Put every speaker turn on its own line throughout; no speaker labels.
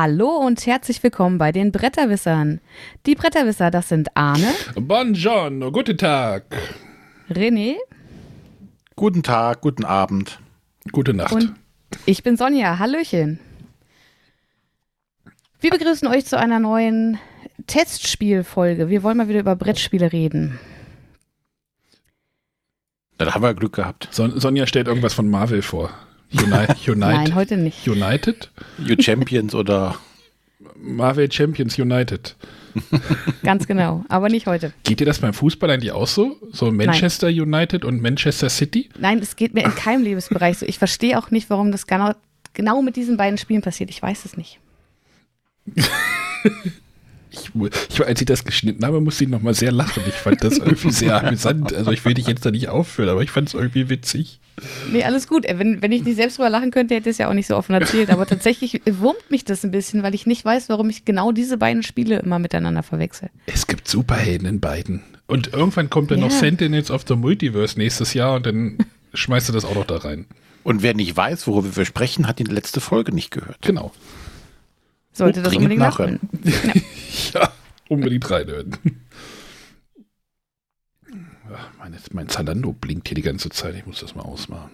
Hallo und herzlich willkommen bei den Bretterwissern. Die Bretterwisser, das sind Arne,
Buongiorno, guten Tag,
René
Guten Tag, guten Abend.
gute Nacht.
und ich bin Sonja. Hallöchen. Wir begrüßen euch zu einer neuen Testspielfolge. Wir wollen mal wieder über Brettspiele reden.
Da haben wir Glück gehabt.
Son Sonja stellt irgendwas von Marvel vor. Uni
Nein,
United.
heute nicht.
United?
You Champions oder
Marvel Champions United.
Ganz genau. Aber nicht heute.
Geht dir das beim Fußball eigentlich auch so? So Manchester United und Manchester City?
Nein, es geht mir in keinem Lebensbereich so. Ich verstehe auch nicht, warum das genau, genau mit diesen beiden Spielen passiert. Ich weiß es nicht.
Ich, ich, als ich das geschnitten habe, musste ich nochmal sehr lachen. Ich fand das irgendwie sehr amüsant. Also ich will dich jetzt da nicht aufführen, aber ich fand es irgendwie witzig.
Nee, alles gut. Äh, Wenn, wenn ich nicht selbst drüber lachen könnte, hätte ich es ja auch nicht so offen erzählt. Aber tatsächlich wurmt mich das ein bisschen, weil ich nicht weiß, warum ich genau diese beiden Spiele immer miteinander verwechsel.
Es gibt Superhelden in beiden. Und irgendwann kommt dann noch
Ja.
Sentinels of the Multiverse nächstes Jahr und dann schmeißt du das auch noch da rein.
und wer nicht weiß, worüber wir sprechen, hat die letzte Folge nicht gehört.
Genau.
Sollte das
Dringend
unbedingt nachholen.
Ja, unbedingt reinhören. Ja, meine, mein Zalando blinkt hier die ganze Zeit. Ich muss das mal ausmachen.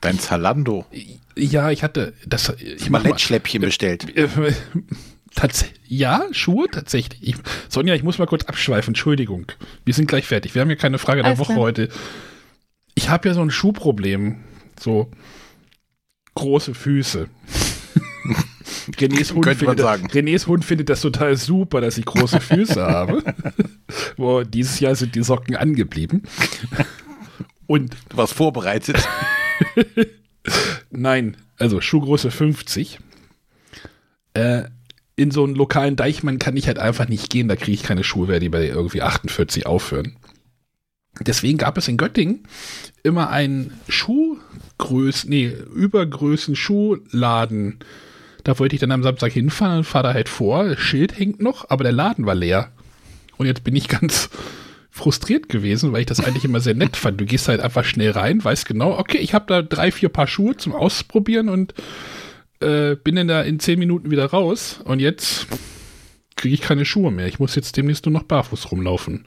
Dein Zalando.
Ja, ich hatte das. Ich mal.
Ballettschläppchen bestellt.
Äh, Tats ja, Schuhe tatsächlich. Ich, Sonja, ich muss mal kurz abschweifen. Entschuldigung. Wir sind gleich fertig. Wir haben ja keine Frage der
Alles
Woche
klar.
heute. Ich habe ja so ein Schuhproblem. So große Füße. Renés Hund, findet. Renés Hund findet das total super, dass ich große Füße habe. Boah, dieses Jahr sind die Socken angeblieben. Und
Du warst vorbereitet.
Nein, also Schuhgröße 50. Äh, in so einen lokalen Deichmann kann ich halt einfach nicht gehen, da kriege ich keine Schuhe mehr, die bei irgendwie 48 aufhören. Deswegen gab es in Göttingen immer einen Schuhgrößen, nee, Übergrößen Schuhladen. Da wollte ich dann am Samstag hinfahren und fahre da halt vor. Das Schild hängt noch, aber der Laden war leer. Und jetzt bin ich ganz frustriert gewesen, weil ich das eigentlich immer sehr nett fand. Du gehst halt einfach schnell rein, weißt genau, okay, ich habe da drei, vier Paar Schuhe zum Ausprobieren und äh, bin dann da in zehn Minuten wieder raus. Und jetzt kriege ich keine Schuhe mehr. Ich muss jetzt demnächst nur noch barfuß rumlaufen.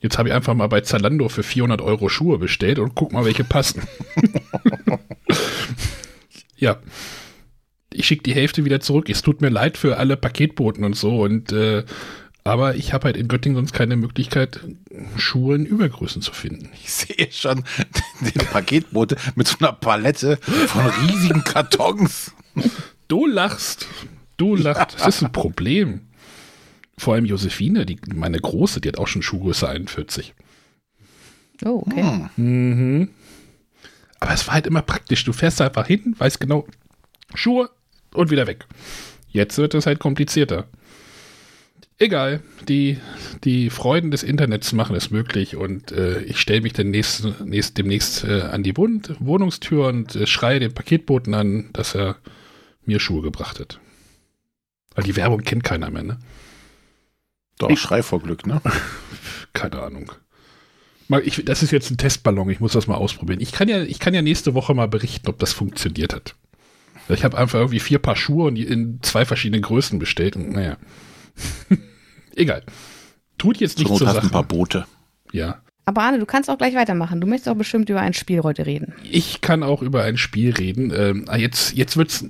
Jetzt habe ich einfach mal bei Zalando für 400 Euro Schuhe bestellt und guck mal, welche passen. ja. Ich schicke die Hälfte wieder zurück. Es tut mir leid für alle Paketboten und so. Und äh, aber ich habe halt in Göttingen sonst keine Möglichkeit, Schuhe in Übergrößen zu finden.
Ich sehe schon den Paketbote mit so einer Palette von riesigen Kartons.
Du lachst. Du lachst. Das ist ein Problem. Vor allem Josephine, die, meine Große, die hat auch schon Schuhgröße 41.
Oh, okay.
Mhm. Aber es war halt immer praktisch. Du fährst da einfach hin, weißt genau, Schuhe und wieder weg. Jetzt wird es halt komplizierter. Egal, die, die Freuden des Internets machen es möglich und äh, ich stelle mich dann nächst, nächst, demnächst äh, an die Wohn Wohnungstür und äh, schreie den Paketboten an, dass er mir Schuhe gebracht hat. Weil die Werbung kennt keiner mehr, ne?
Doch, Schrei vor Glück, ne?
Keine Ahnung. Mal, ich, das ist jetzt ein Testballon, ich muss das mal ausprobieren. Ich kann ja, ich kann ja nächste Woche mal berichten, ob das funktioniert hat. Ich habe einfach irgendwie vier Paar Schuhe und die in zwei verschiedenen Größen bestellt und naja. Egal. Tut jetzt nicht
Not
zur
hast du ein
Sache.
paar Boote.
Ja.
Aber Arne, du kannst auch gleich weitermachen. Du möchtest auch bestimmt über ein Spiel heute reden.
Ich kann auch über ein Spiel reden. Ähm, ah, jetzt, jetzt wird's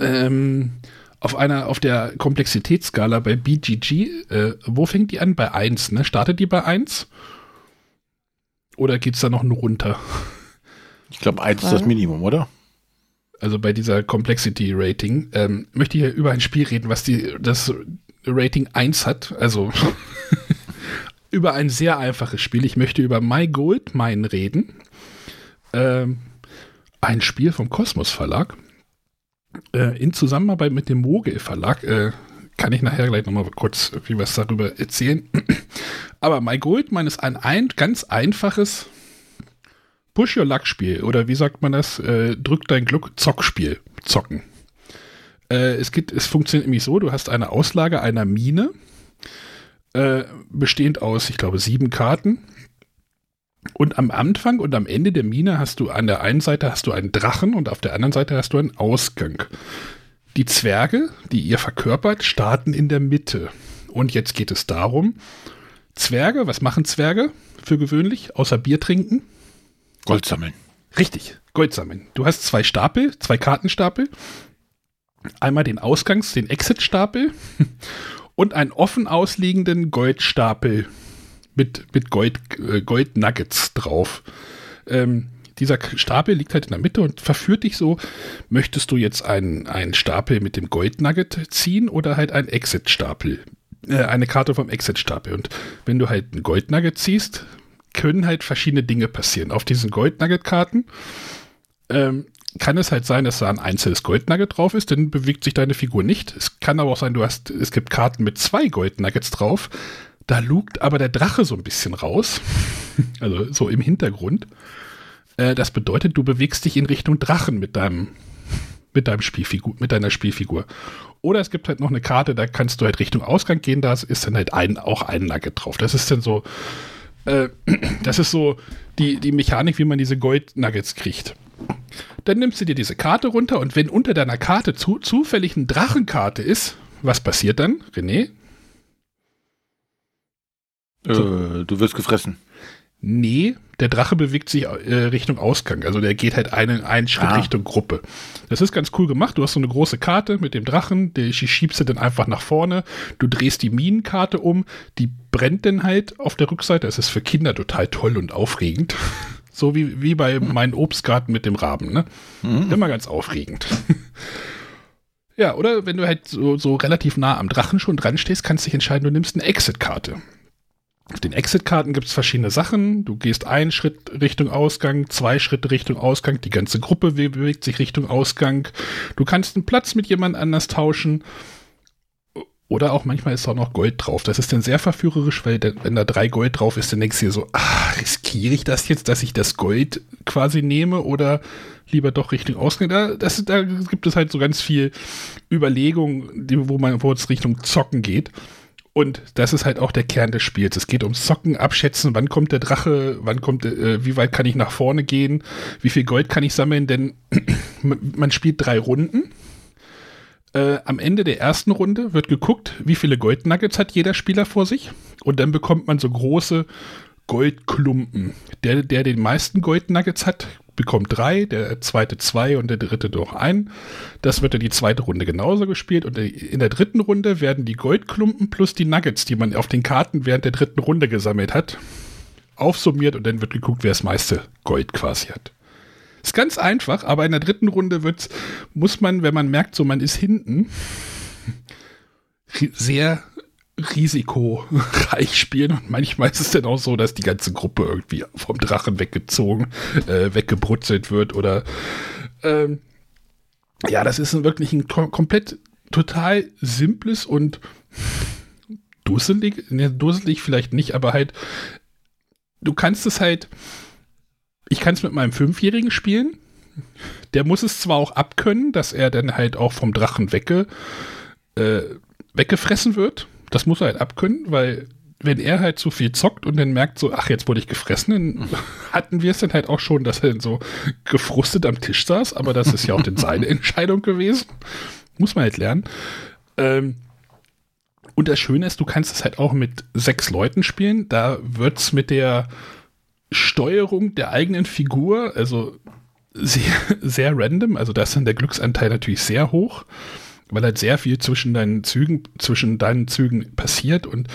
ähm, auf einer, auf der Komplexitätsskala bei BGG, äh, wo fängt die an? Bei 1, ne? Startet die bei 1? Oder geht's da noch nur runter?
Ich glaube, eins ist das? Minimum, oder?
Also bei dieser Complexity Rating, ähm, möchte ich hier über ein Spiel reden, was die, das Rating 1 hat. Also über ein sehr einfaches Spiel. Ich möchte über My Gold Mine reden. Ähm, ein Spiel vom Kosmos Verlag. Äh, in Zusammenarbeit mit dem Mogel Verlag. Äh, kann ich nachher gleich nochmal kurz was darüber erzählen. Aber My Gold Mine ist ein, ein ganz einfaches Push Your Luck Spiel oder wie sagt man das? Äh, drück dein Glück Zockspiel. Zocken. Äh, es, geht, es funktioniert nämlich so, du hast eine Auslage einer Mine, äh, bestehend aus, ich glaube, sieben Karten. Und am Anfang und am Ende der Mine hast du an der einen Seite hast du einen Drachen und auf der anderen Seite hast du einen Ausgang. Die Zwerge, die ihr verkörpert, starten in der Mitte. Und jetzt geht es darum, Zwerge, was machen Zwerge für gewöhnlich, außer Bier trinken?
Gold sammeln.
Richtig, Gold sammeln. Du hast zwei Stapel, zwei Kartenstapel. Einmal den Ausgangs-, den Exit-Stapel und einen offen ausliegenden Goldstapel mit, mit Gold, äh, Gold-Nuggets drauf. Ähm, dieser Stapel liegt halt in der Mitte und verführt dich so, möchtest du jetzt einen, einen Stapel mit dem Gold-Nugget ziehen oder halt einen Exit-Stapel? Äh, eine Karte vom Exit-Stapel. Und wenn du halt einen Gold-Nugget ziehst, können halt verschiedene Dinge passieren. Auf diesen Gold-Nugget-Karten ähm, kann es halt sein, dass da ein einzelnes Goldnugget drauf ist, dann bewegt sich deine Figur nicht. Es kann aber auch sein, du hast, es gibt Karten mit zwei Goldnuggets drauf. Da lugt aber der Drache so ein bisschen raus. also so im Hintergrund. Äh, das bedeutet, du bewegst dich in Richtung Drachen mit deinem, mit deinem Spielfigur, mit deiner Spielfigur. Oder es gibt halt noch eine Karte, da kannst du halt Richtung Ausgang gehen, da ist dann halt ein, auch ein Nugget drauf. Das ist dann so, äh, das ist so die, die Mechanik, wie man diese Gold-Nuggets kriegt. Dann nimmst du dir diese Karte runter und wenn unter deiner Karte zu, zufällig eine Drachenkarte ist, was passiert dann, René?
Äh, du wirst gefressen.
Nee, der Drache bewegt sich äh, Richtung Ausgang. Also der geht halt einen, einen Schritt
Ah.
Richtung Gruppe. Das ist ganz cool gemacht. Du hast so eine große Karte mit dem Drachen, die schiebst du dann einfach nach vorne. Du drehst die Minenkarte um, die brennt dann halt auf der Rückseite. Das ist für Kinder total toll und aufregend. So wie, wie bei meinen Obstgarten mit dem Raben, ne? Immer ganz aufregend. ja, oder wenn du halt so, so relativ nah am Drachen schon dran stehst, kannst du dich entscheiden, du nimmst eine Exit-Karte. Auf den Exit-Karten gibt es verschiedene Sachen. Du gehst einen Schritt Richtung Ausgang, zwei Schritte Richtung Ausgang, die ganze Gruppe be- bewegt sich Richtung Ausgang. Du kannst einen Platz mit jemand anders tauschen. Oder auch manchmal ist auch noch Gold drauf. Das ist dann sehr verführerisch, weil wenn da drei Gold drauf ist, dann denkst du dir so, ah, riskiere ich das jetzt, dass ich das Gold quasi nehme oder lieber doch Richtung Ausgang? Da, das, da gibt es halt so ganz viel Überlegung, wo man, wo es Richtung Zocken geht. Und das ist halt auch der Kern des Spiels. Es geht ums Zocken, abschätzen, wann kommt der Drache, wann kommt, äh, wie weit kann ich nach vorne gehen, wie viel Gold kann ich sammeln, denn man spielt drei Runden. Äh, am Ende der ersten Runde wird geguckt, wie viele Goldnuggets hat jeder Spieler vor sich. Und dann bekommt man so große Goldklumpen. Der, der den meisten Goldnuggets hat, bekommt drei, der zweite zwei und der dritte noch ein. Das wird dann die zweite Runde genauso gespielt. Und in der dritten Runde werden die Goldklumpen plus die Nuggets, die man auf den Karten während der dritten Runde gesammelt hat, aufsummiert und dann wird geguckt, wer das meiste Gold quasi hat. Ist ganz einfach, aber in der dritten Runde wird's, muss man, wenn man merkt, so man ist hinten, sehr risikoreich spielen und manchmal ist es dann auch so, dass die ganze Gruppe irgendwie vom Drachen weggezogen, äh, weggebrutzelt wird oder ähm, ja, das ist wirklich ein kom komplett total simples und dusselig, ne, dusselig vielleicht nicht, aber halt du kannst es halt ich kann es mit meinem Fünfjährigen spielen. Der muss es zwar auch abkönnen, dass er dann halt auch vom Drachen wegge, äh, weggefressen wird. Das muss er halt abkönnen, weil wenn er halt zu viel zockt und dann merkt so, ach, jetzt wurde ich gefressen, dann hatten wir es dann halt auch schon, dass er dann so gefrustet am Tisch saß, aber das ist ja auch dann seine Entscheidung gewesen. Muss man halt lernen. Ähm, und das Schöne ist, du kannst es halt auch mit sechs Leuten spielen. Da wird es mit der Steuerung der eigenen Figur, also sehr, sehr random, also da ist dann der Glücksanteil natürlich sehr hoch, weil halt sehr viel zwischen deinen Zügen, zwischen deinen Zügen passiert und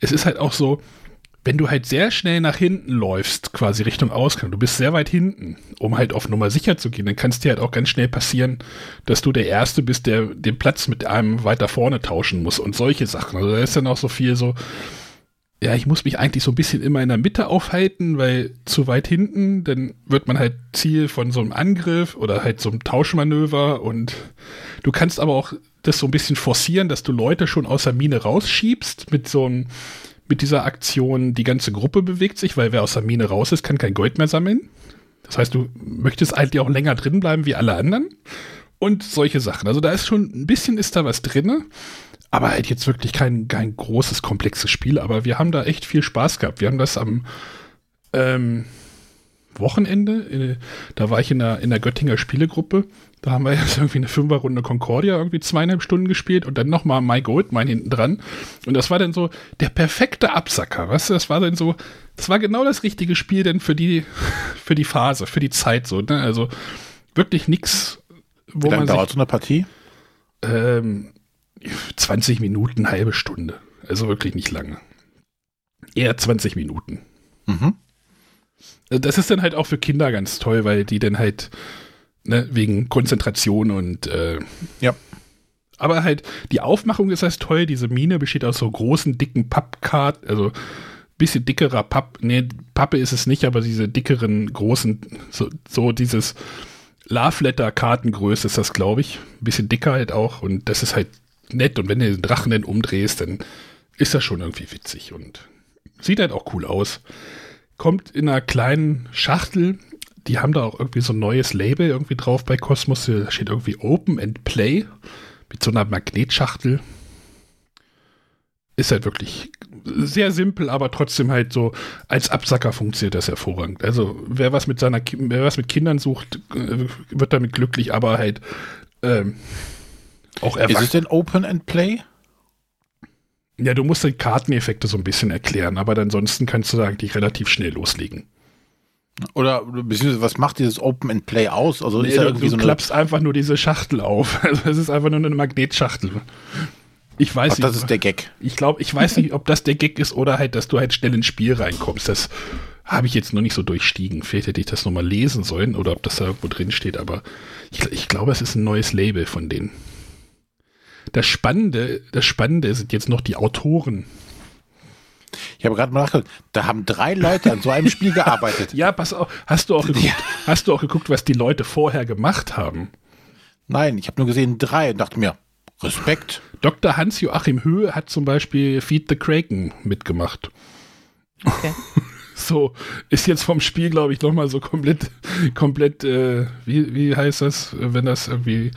es ist halt auch so, wenn du halt sehr schnell nach hinten läufst, quasi Richtung Ausgang, du bist sehr weit hinten, um halt auf Nummer sicher zu gehen, dann kann es dir halt auch ganz schnell passieren, dass du der Erste bist, der den Platz mit einem weiter vorne tauschen muss und solche Sachen. Also da ist dann auch so viel so, ja, ich muss mich eigentlich so ein bisschen immer in der Mitte aufhalten, weil zu weit hinten, dann wird man halt Ziel von so einem Angriff oder halt so einem Tauschmanöver und du kannst aber auch das so ein bisschen forcieren, dass du Leute schon aus der Mine rausschiebst mit so einem, mit dieser Aktion, die ganze Gruppe bewegt sich, weil wer aus der Mine raus ist, kann kein Gold mehr sammeln. Das heißt, du möchtest eigentlich auch länger drin bleiben wie alle anderen und solche Sachen. Also da ist schon ein bisschen ist da was drinne. Aber halt jetzt wirklich kein, kein großes, komplexes Spiel. Aber wir haben da echt viel Spaß gehabt. Wir haben das am, ähm, Wochenende. Äh, da war ich in der, in der Göttinger Spielegruppe. Da haben wir jetzt irgendwie eine Fünferrunde Concordia irgendwie zweieinhalb Stunden gespielt und dann nochmal My Goldmine hinten dran. Und das war dann so der perfekte Absacker, weißt du? Das war dann so, das war genau das richtige Spiel denn für die, für die Phase, für die Zeit so, ne? Also wirklich nichts,
wo Wie lange dauert so eine Partie?
Ähm, 20 Minuten, halbe Stunde. Also wirklich nicht lange. Eher 20 Minuten. Mhm. Das ist dann halt auch für Kinder ganz toll, weil die dann halt ne, wegen Konzentration und äh,
ja.
Aber halt, die Aufmachung ist halt toll. Diese Mine besteht aus so großen, dicken Pappkarten, also bisschen dickerer Papp. Nee, Pappe ist es nicht, aber diese dickeren, großen, so, so dieses Love Letter Kartengröße ist das, glaube ich. Ein bisschen dicker halt auch. Und das ist halt nett. Und wenn du den Drachen dann umdrehst, dann ist das schon irgendwie witzig und sieht halt auch cool aus. Kommt in einer kleinen Schachtel. Die haben da auch irgendwie so ein neues Label irgendwie drauf bei Cosmos. Da steht irgendwie Open and Play mit so einer Magnetschachtel. Ist halt wirklich sehr simpel, aber trotzdem halt so als Absacker funktioniert das hervorragend. Also wer was mit seiner, wer was mit Kindern sucht, äh, wird damit glücklich, aber halt ähm, auch.
Ist es denn Open and Play?
Ja, du musst die Karteneffekte so ein bisschen erklären, aber ansonsten kannst du da eigentlich relativ schnell loslegen.
Oder beziehungsweise was macht dieses Open and Play aus? Also
nee,
ist
du, irgendwie du so klappst einfach nur diese Schachtel auf. Also es ist einfach nur eine Magnetschachtel. Ich weiß Ach,
nicht. Das ist der Gag.
Ich glaube, ich weiß nicht, ob das der Gag ist oder halt, dass du halt schnell ins Spiel reinkommst. Das habe ich jetzt noch nicht so durchstiegen. Vielleicht hätte ich das nochmal lesen sollen oder ob das da irgendwo drin steht, aber ich, ich glaube, es ist ein neues Label von denen. Das Spannende, das Spannende sind jetzt noch die Autoren.
Ich habe gerade mal nachgedacht, da haben drei Leute an so einem Spiel gearbeitet.
ja, pass auf, hast du auch geguckt, ja. hast du auch geguckt, was die Leute vorher gemacht haben?
Nein, ich habe nur gesehen drei und dachte mir, Respekt.
Dr. Hans-Joachim Höhe hat zum Beispiel Feed the Kraken mitgemacht. Okay. so, ist jetzt vom Spiel, glaube ich, nochmal so komplett, komplett, äh, wie, wie heißt das, wenn das irgendwie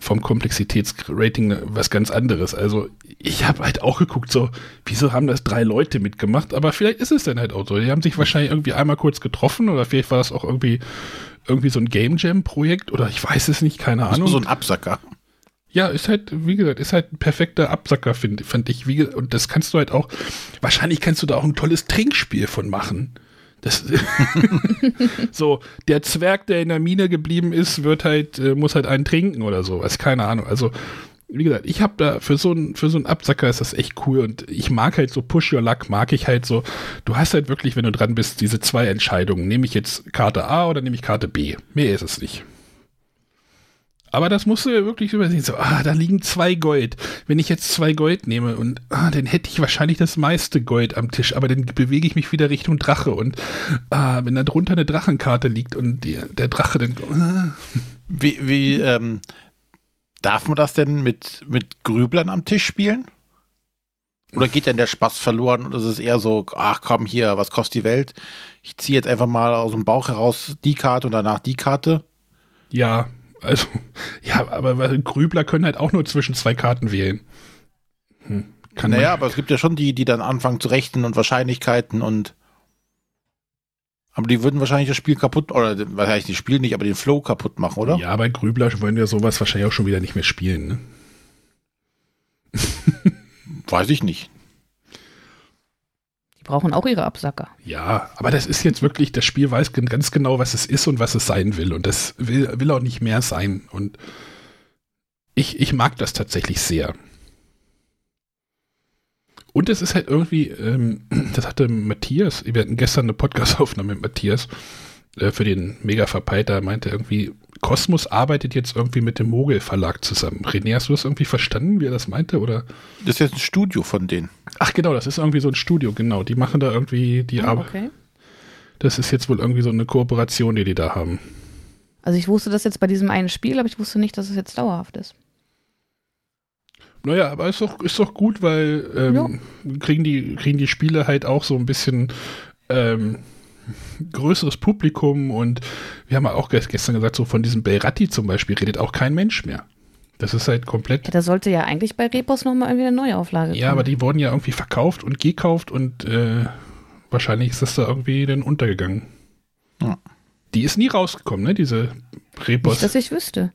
vom Komplexitätsrating was ganz anderes. Also ich habe halt auch geguckt, so, wieso haben das drei Leute mitgemacht? Aber vielleicht ist es dann halt auch so. Die haben sich wahrscheinlich irgendwie einmal kurz getroffen oder vielleicht war das auch irgendwie, irgendwie so ein Game Jam-Projekt oder ich weiß es nicht, keine Ahnung.
So ein Absacker.
Ja, ist halt, wie gesagt, ist halt ein perfekter Absacker, finde find ich. Wie, und das kannst du halt auch, wahrscheinlich kannst du da auch ein tolles Trinkspiel von machen. Das, so, der Zwerg, der in der Mine geblieben ist, wird halt, äh, muss halt einen trinken oder sowas. Keine Ahnung. Also, wie gesagt, ich habe da für so einen für so einen Absacker ist das echt cool und ich mag halt so Push Your Luck, mag ich halt so. Du hast halt wirklich, wenn du dran bist, diese zwei Entscheidungen. Nehme ich jetzt Karte A oder nehme ich Karte B? Mehr ist es nicht. Aber das musst du ja wirklich übersehen. So, ah, da liegen zwei Gold. Wenn ich jetzt zwei Gold nehme und ah, dann hätte ich wahrscheinlich das meiste Gold am Tisch, aber dann bewege ich mich wieder Richtung Drache und ah, wenn da drunter eine Drachenkarte liegt und die, der Drache dann. Ah.
Wie, wie ähm, darf man das denn mit, mit Grüblern am Tisch spielen? Oder geht denn der Spaß verloren und es ist eher so, ach komm hier, was kostet die Welt? Ich ziehe jetzt einfach mal aus dem Bauch heraus die Karte und danach die Karte?
Ja, also, ja, aber Grübler können halt auch nur zwischen zwei Karten wählen.
Hm, kann naja, aber es gibt ja schon die, die dann anfangen zu rechnen und Wahrscheinlichkeiten und. Aber die würden wahrscheinlich das Spiel kaputt, oder wahrscheinlich das Spiel nicht, aber den Flow kaputt machen, oder?
Ja, bei Grübler wollen wir sowas wahrscheinlich auch schon wieder nicht mehr spielen, ne?
Weiß ich nicht
brauchen auch ihre Absacker.
Ja, aber das ist jetzt wirklich, das Spiel weiß ganz genau, was es ist und was es sein will. Und das will, will auch nicht mehr sein. Und ich, ich mag das tatsächlich sehr. Und es ist halt irgendwie, ähm, das hatte Matthias, wir hatten gestern eine Podcast-Aufnahme mit Matthias äh, für den Mega Verpeiter, meinte irgendwie, Kosmos arbeitet jetzt irgendwie mit dem Mogel Verlag zusammen. René, hast du das irgendwie verstanden, wie er das meinte? Oder?
Das ist jetzt ein Studio von denen.
Ach genau, das ist irgendwie so ein Studio, genau. Die machen da irgendwie die oh, Arbeit. Okay. Das ist jetzt wohl irgendwie so eine Kooperation, die die da haben.
Also ich wusste das jetzt bei diesem einen Spiel, aber ich wusste nicht, dass es jetzt dauerhaft ist.
Naja, aber ist doch, ist doch gut, weil ähm, kriegen, die, kriegen die Spiele halt auch so ein bisschen ähm, größeres Publikum und wir haben auch gestern gesagt, so von diesem Belratti zum Beispiel redet auch kein Mensch mehr. Das ist halt komplett.
Ja, da sollte ja eigentlich bei Repos nochmal irgendwie eine Neuauflage
kommen. Ja, aber die wurden ja irgendwie verkauft und gekauft und äh, wahrscheinlich ist das da irgendwie dann untergegangen.
Ja.
Die ist nie rausgekommen, ne? Diese Repos.
Nicht, dass ich wüsste.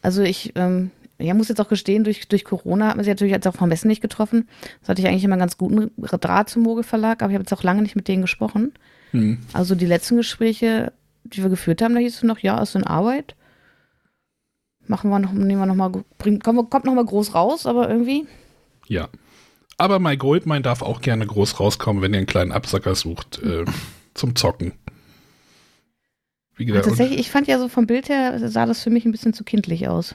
Also ich, ähm, ja, muss jetzt auch gestehen, durch, durch Corona hat man sich natürlich jetzt auch vom Messen nicht getroffen. Das hatte ich eigentlich immer einen ganz guten Draht zum Mogel Verlag, aber ich habe jetzt auch lange nicht mit denen gesprochen.
Hm.
Also die letzten Gespräche, die wir geführt haben, da hieß es noch, ja, ist in Arbeit. Machen wir noch, nehmen wir noch mal, bringt, kommt, kommt noch mal groß raus, aber irgendwie.
Ja. Aber My Goldmine darf auch gerne groß rauskommen, wenn ihr einen kleinen Absacker sucht äh, zum Zocken. Wie gesagt,
tatsächlich, ich fand ja so vom Bild her, sah das für mich ein bisschen zu kindlich aus.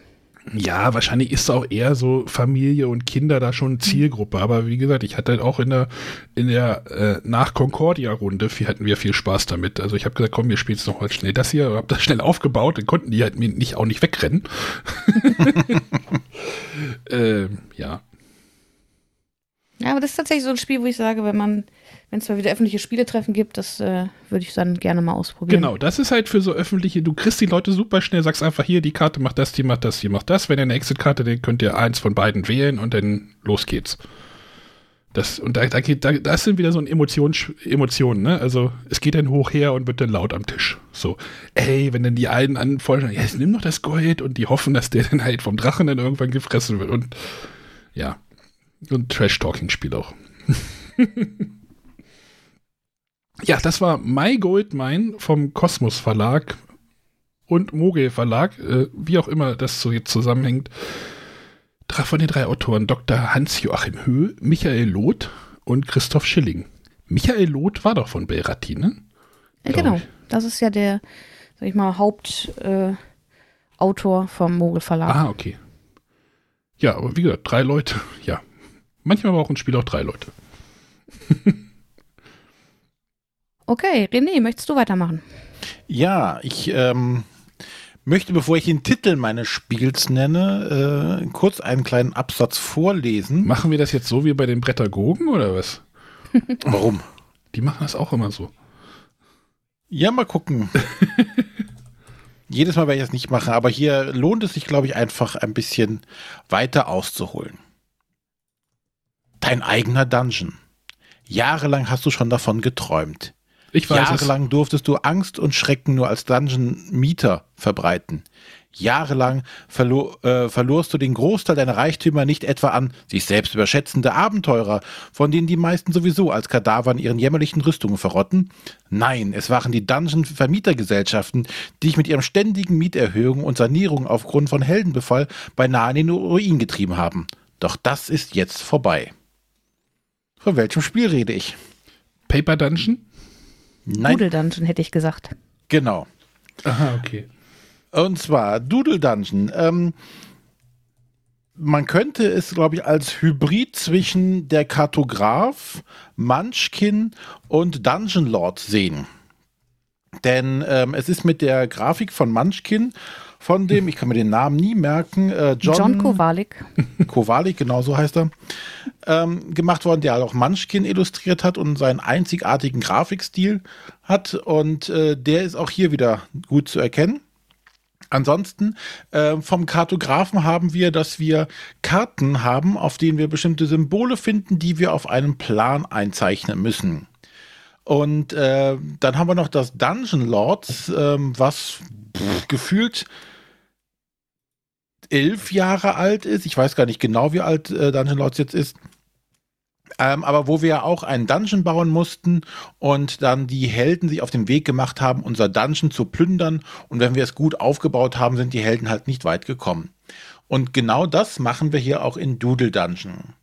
Ja, wahrscheinlich ist auch eher so Familie und Kinder da schon Zielgruppe. Aber wie gesagt, ich hatte auch in der, in der äh, nach Concordia-Runde viel- hatten wir viel Spaß damit. Also ich habe gesagt, komm, wir spielen jetzt noch mal schnell das hier, habe das schnell aufgebaut, dann konnten die halt nicht auch nicht wegrennen. ähm, ja.
Ja, aber das ist tatsächlich so ein Spiel, wo ich sage, wenn man, wenn es mal wieder öffentliche Spieletreffen gibt, das äh, würde ich dann gerne mal ausprobieren.
Genau, das ist halt für so öffentliche, du kriegst die Leute super schnell, sagst einfach hier, die Karte macht das, die macht das, die macht das. Wenn ihr eine Exit-Karte, dann könnt ihr eins von beiden wählen und dann los geht's. Das, und da, da geht, da, das sind wieder so ein Emotion, Emotionen, ne? Also es geht dann hoch her und wird dann laut am Tisch. So, ey, wenn dann die einen anfordern, ja, nimm doch das Gold und die hoffen, dass der dann halt vom Drachen dann irgendwann gefressen wird. Und ja, so ein Trash-Talking-Spiel auch. Ja, das war My Gold Mine vom Kosmos Verlag und Mogel Verlag, äh, wie auch immer das so jetzt zusammenhängt. Drei von den drei Autoren, Dr. Hans-Joachim Höh, Michael Loth und Christoph Schilling. Michael Loth war doch von Belrati, ne?
Ja, genau.
ich.
Das ist ja der, sag ich mal, Hauptautor äh, vom Mogel Verlag.
Ah, okay. Ja, aber wie gesagt, drei Leute, ja. Manchmal braucht ein Spiel auch drei Leute.
Okay, René, möchtest du weitermachen?
Ja, ich ähm, möchte, bevor ich den Titel meines Spiels nenne, äh, kurz einen kleinen Absatz vorlesen.
Machen wir das jetzt so wie bei den Brettergogen oder was?
Warum?
Die machen das auch immer so.
Ja, mal gucken. Jedes Mal werde ich das nicht machen, aber hier lohnt es sich, glaube ich, einfach ein bisschen weiter auszuholen. Dein eigener Dungeon. Jahrelang hast du schon davon geträumt.
Ich weiß es.
Jahrelang durftest du Angst und Schrecken nur als Dungeon-Mieter verbreiten. Jahrelang verlor, äh, verlorst du den Großteil deiner Reichtümer nicht etwa an sich selbst überschätzende Abenteurer, von denen die meisten sowieso als Kadaver in ihren jämmerlichen Rüstungen verrotten. Nein, es waren die Dungeon-Vermietergesellschaften, die dich mit ihrem ständigen Mieterhöhung und Sanierung aufgrund von Heldenbefall beinahe in den Ruin getrieben haben. Doch das ist jetzt vorbei. Von welchem Spiel rede ich?
Paper Dungeon?
Nein,
Doodle Dungeon hätte ich gesagt.
genau.
Aha, okay.
Und zwar Doodle Dungeon. Ähm, man könnte es, glaube ich, als Hybrid zwischen der Kartograf, Munchkin und Dungeon Lord sehen. Denn ähm, es ist mit der Grafik von Munchkin, von dem, ich kann mir den Namen nie merken, äh, John,
John Kowalik.
Kowalik, genau so heißt er, ähm, gemacht worden, der auch Munchkin illustriert hat und seinen einzigartigen Grafikstil hat. Und äh, der ist auch hier wieder gut zu erkennen. Ansonsten äh, vom Kartografen haben wir, dass wir Karten haben, auf denen wir bestimmte Symbole finden, die wir auf einem Plan einzeichnen müssen. Und äh, dann haben wir noch das Dungeon Lords, ähm, was pff, gefühlt elf Jahre alt ist. Ich weiß gar nicht genau, wie alt äh, Dungeon Lords jetzt ist. Ähm, aber wo wir auch einen Dungeon bauen mussten und dann die Helden sich auf den Weg gemacht haben, unser Dungeon zu plündern. Und wenn wir es gut aufgebaut haben, sind die Helden halt nicht weit gekommen. Und genau das machen wir hier auch in Doodle Dungeon.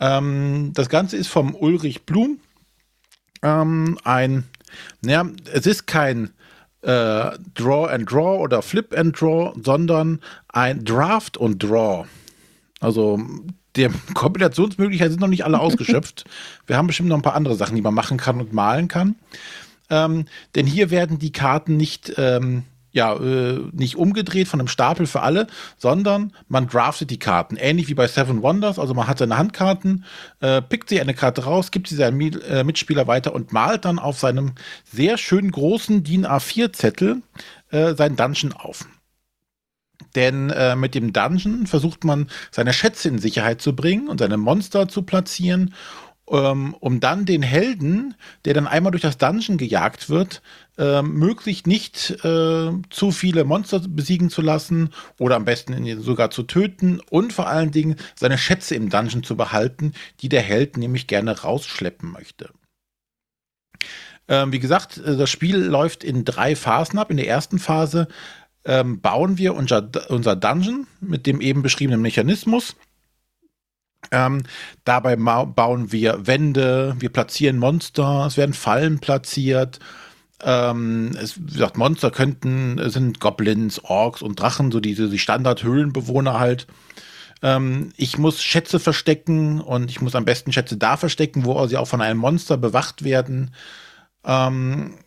Ähm, das Ganze ist vom Ulrich Blum. Ähm, ein, naja, es ist kein äh, Draw and Draw oder Flip and Draw, sondern ein Draft und Draw. Also die Kombinationsmöglichkeiten sind noch nicht alle ausgeschöpft. Wir haben bestimmt noch ein paar andere Sachen, die man machen kann und malen kann. Ähm, denn hier werden die Karten nicht, ähm, ja, äh, nicht umgedreht von einem Stapel für alle, sondern man draftet die Karten. Ähnlich wie bei Seven Wonders. Also man hat seine Handkarten, äh, pickt sich eine Karte raus, gibt sie seinem äh, Mitspieler weiter und malt dann auf seinem sehr schön großen DIN A4-Zettel äh, sein Dungeon auf. Denn äh, mit dem Dungeon versucht man, seine Schätze in Sicherheit zu bringen und seine Monster zu platzieren um dann den Helden, der dann einmal durch das Dungeon gejagt wird, äh, möglichst nicht äh, zu viele Monster besiegen zu lassen oder am besten sogar zu töten und vor allen Dingen seine Schätze im Dungeon zu behalten, die der Held nämlich gerne rausschleppen möchte. Ähm, wie gesagt, äh, das Spiel läuft in drei Phasen ab. In der ersten Phase ähm, bauen wir unser, unser Dungeon mit dem eben beschriebenen Mechanismus. Ähm, dabei bauen wir Wände, wir platzieren Monster, es werden Fallen platziert. Ähm, es, wie gesagt, Monster könnten, sind Goblins, Orks und Drachen, so diese die Standard-Höhlenbewohner halt. Ähm, ich muss Schätze verstecken und ich muss am besten Schätze da verstecken, wo sie auch von einem Monster bewacht werden. Ähm,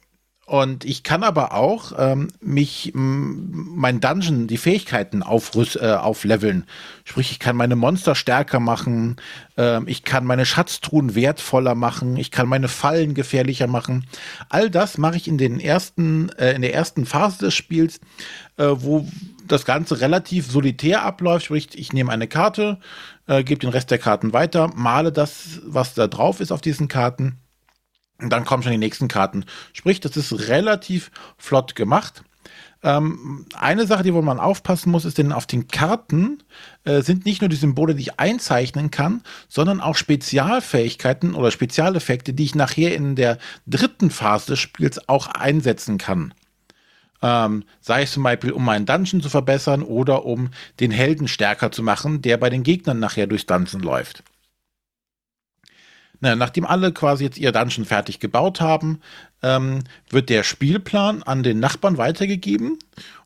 und ich kann aber auch ähm, mich mein Dungeon, die Fähigkeiten aufrüst, äh, aufleveln. Sprich, ich kann meine Monster stärker machen, äh, ich kann meine Schatztruhen wertvoller machen, ich kann meine Fallen gefährlicher machen. All das mache ich in den ersten, äh, in der ersten Phase des Spiels, äh, wo das Ganze relativ solitär abläuft. Sprich, ich nehme eine Karte, äh, gebe den Rest der Karten weiter, male das, was da drauf ist auf diesen Karten und dann kommen schon die nächsten Karten. Sprich, das ist relativ flott gemacht. Ähm, eine Sache, die wo man aufpassen muss, ist denn auf den Karten äh, sind nicht nur die Symbole, die ich einzeichnen kann, sondern auch Spezialfähigkeiten oder Spezialeffekte, die ich nachher in der dritten Phase des Spiels auch einsetzen kann. Ähm, sei es zum Beispiel, um meinen Dungeon zu verbessern oder um den Helden stärker zu machen, der bei den Gegnern nachher durchs Dungeon läuft. Na, nachdem alle quasi jetzt ihr Dungeon fertig gebaut haben, ähm, wird der Spielplan an den Nachbarn weitergegeben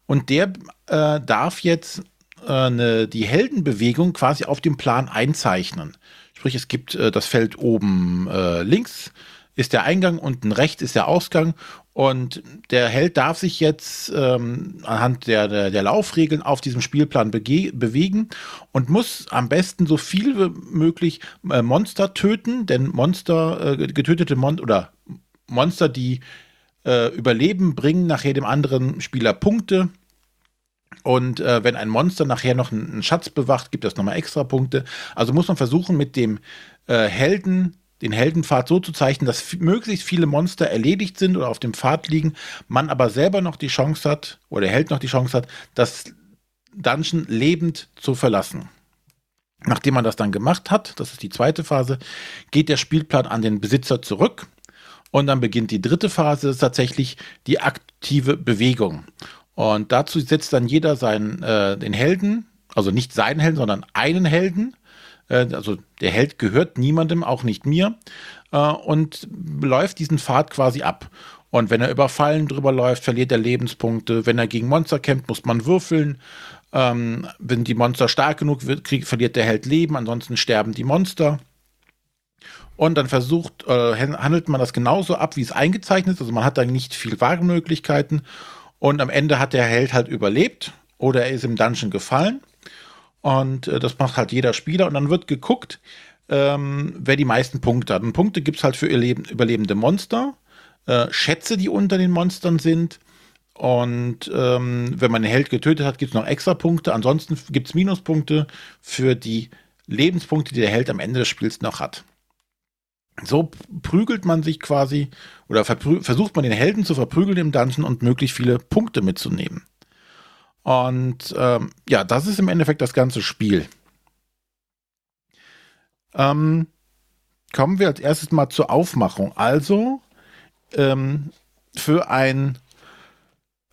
und der äh, darf jetzt äh, ne, die Heldenbewegung quasi auf dem Plan einzeichnen. Sprich, es gibt äh, das Feld oben äh, links ist der Eingang, unten rechts ist der Ausgang und der Held darf sich jetzt ähm, anhand der, der, der, Laufregeln auf diesem Spielplan bewegen und muss am besten so viel wie möglich äh, Monster töten, denn Monster, äh, getötete Mon oder Monster, die äh, überleben, bringen nachher dem anderen Spieler Punkte. Und äh, wenn ein Monster nachher noch einen, Schatz bewacht, gibt es nochmal extra Punkte. Also muss man versuchen, mit dem äh, Helden den Heldenpfad so zu zeichnen, dass möglichst viele Monster erledigt sind oder auf dem Pfad liegen, man aber selber noch die Chance hat, oder der Held noch die Chance hat, das Dungeon lebend zu verlassen. Nachdem man das dann gemacht hat, das ist die zweite Phase, geht der Spielplan an den Besitzer zurück und dann beginnt die dritte Phase, das ist tatsächlich die aktive Bewegung. Und dazu setzt dann jeder seinen, äh, den Helden, also nicht seinen Helden, sondern einen Helden, also der Held gehört niemandem, auch nicht mir, äh, und läuft diesen Pfad quasi ab. Und wenn er über Fallen drüber läuft, verliert er Lebenspunkte. Wenn er gegen Monster kämpft, muss man würfeln. Ähm, wenn die Monster stark genug wird, krieg, verliert der Held Leben, ansonsten sterben die Monster. Und dann versucht, äh, handelt man das genauso ab, wie es eingezeichnet ist. Also man hat da nicht viel Wahlmöglichkeiten. Und am Ende hat der Held halt überlebt oder er ist im Dungeon gefallen. Und äh, das macht halt jeder Spieler. Und dann wird geguckt, ähm, wer die meisten Punkte hat. Und Punkte gibt es halt für überlebende Monster, äh, Schätze, die unter den Monstern sind. Und ähm, wenn man einen Held getötet hat, gibt es noch extra Punkte. Ansonsten gibt es Minuspunkte für die Lebenspunkte, die der Held am Ende des Spiels noch hat. So prügelt man sich quasi oder versucht man den Helden zu verprügeln im Dungeon und möglichst viele Punkte mitzunehmen. Und ähm, ja, das ist im Endeffekt das ganze Spiel. Ähm, kommen wir als erstes mal zur Aufmachung. Also ähm, für ein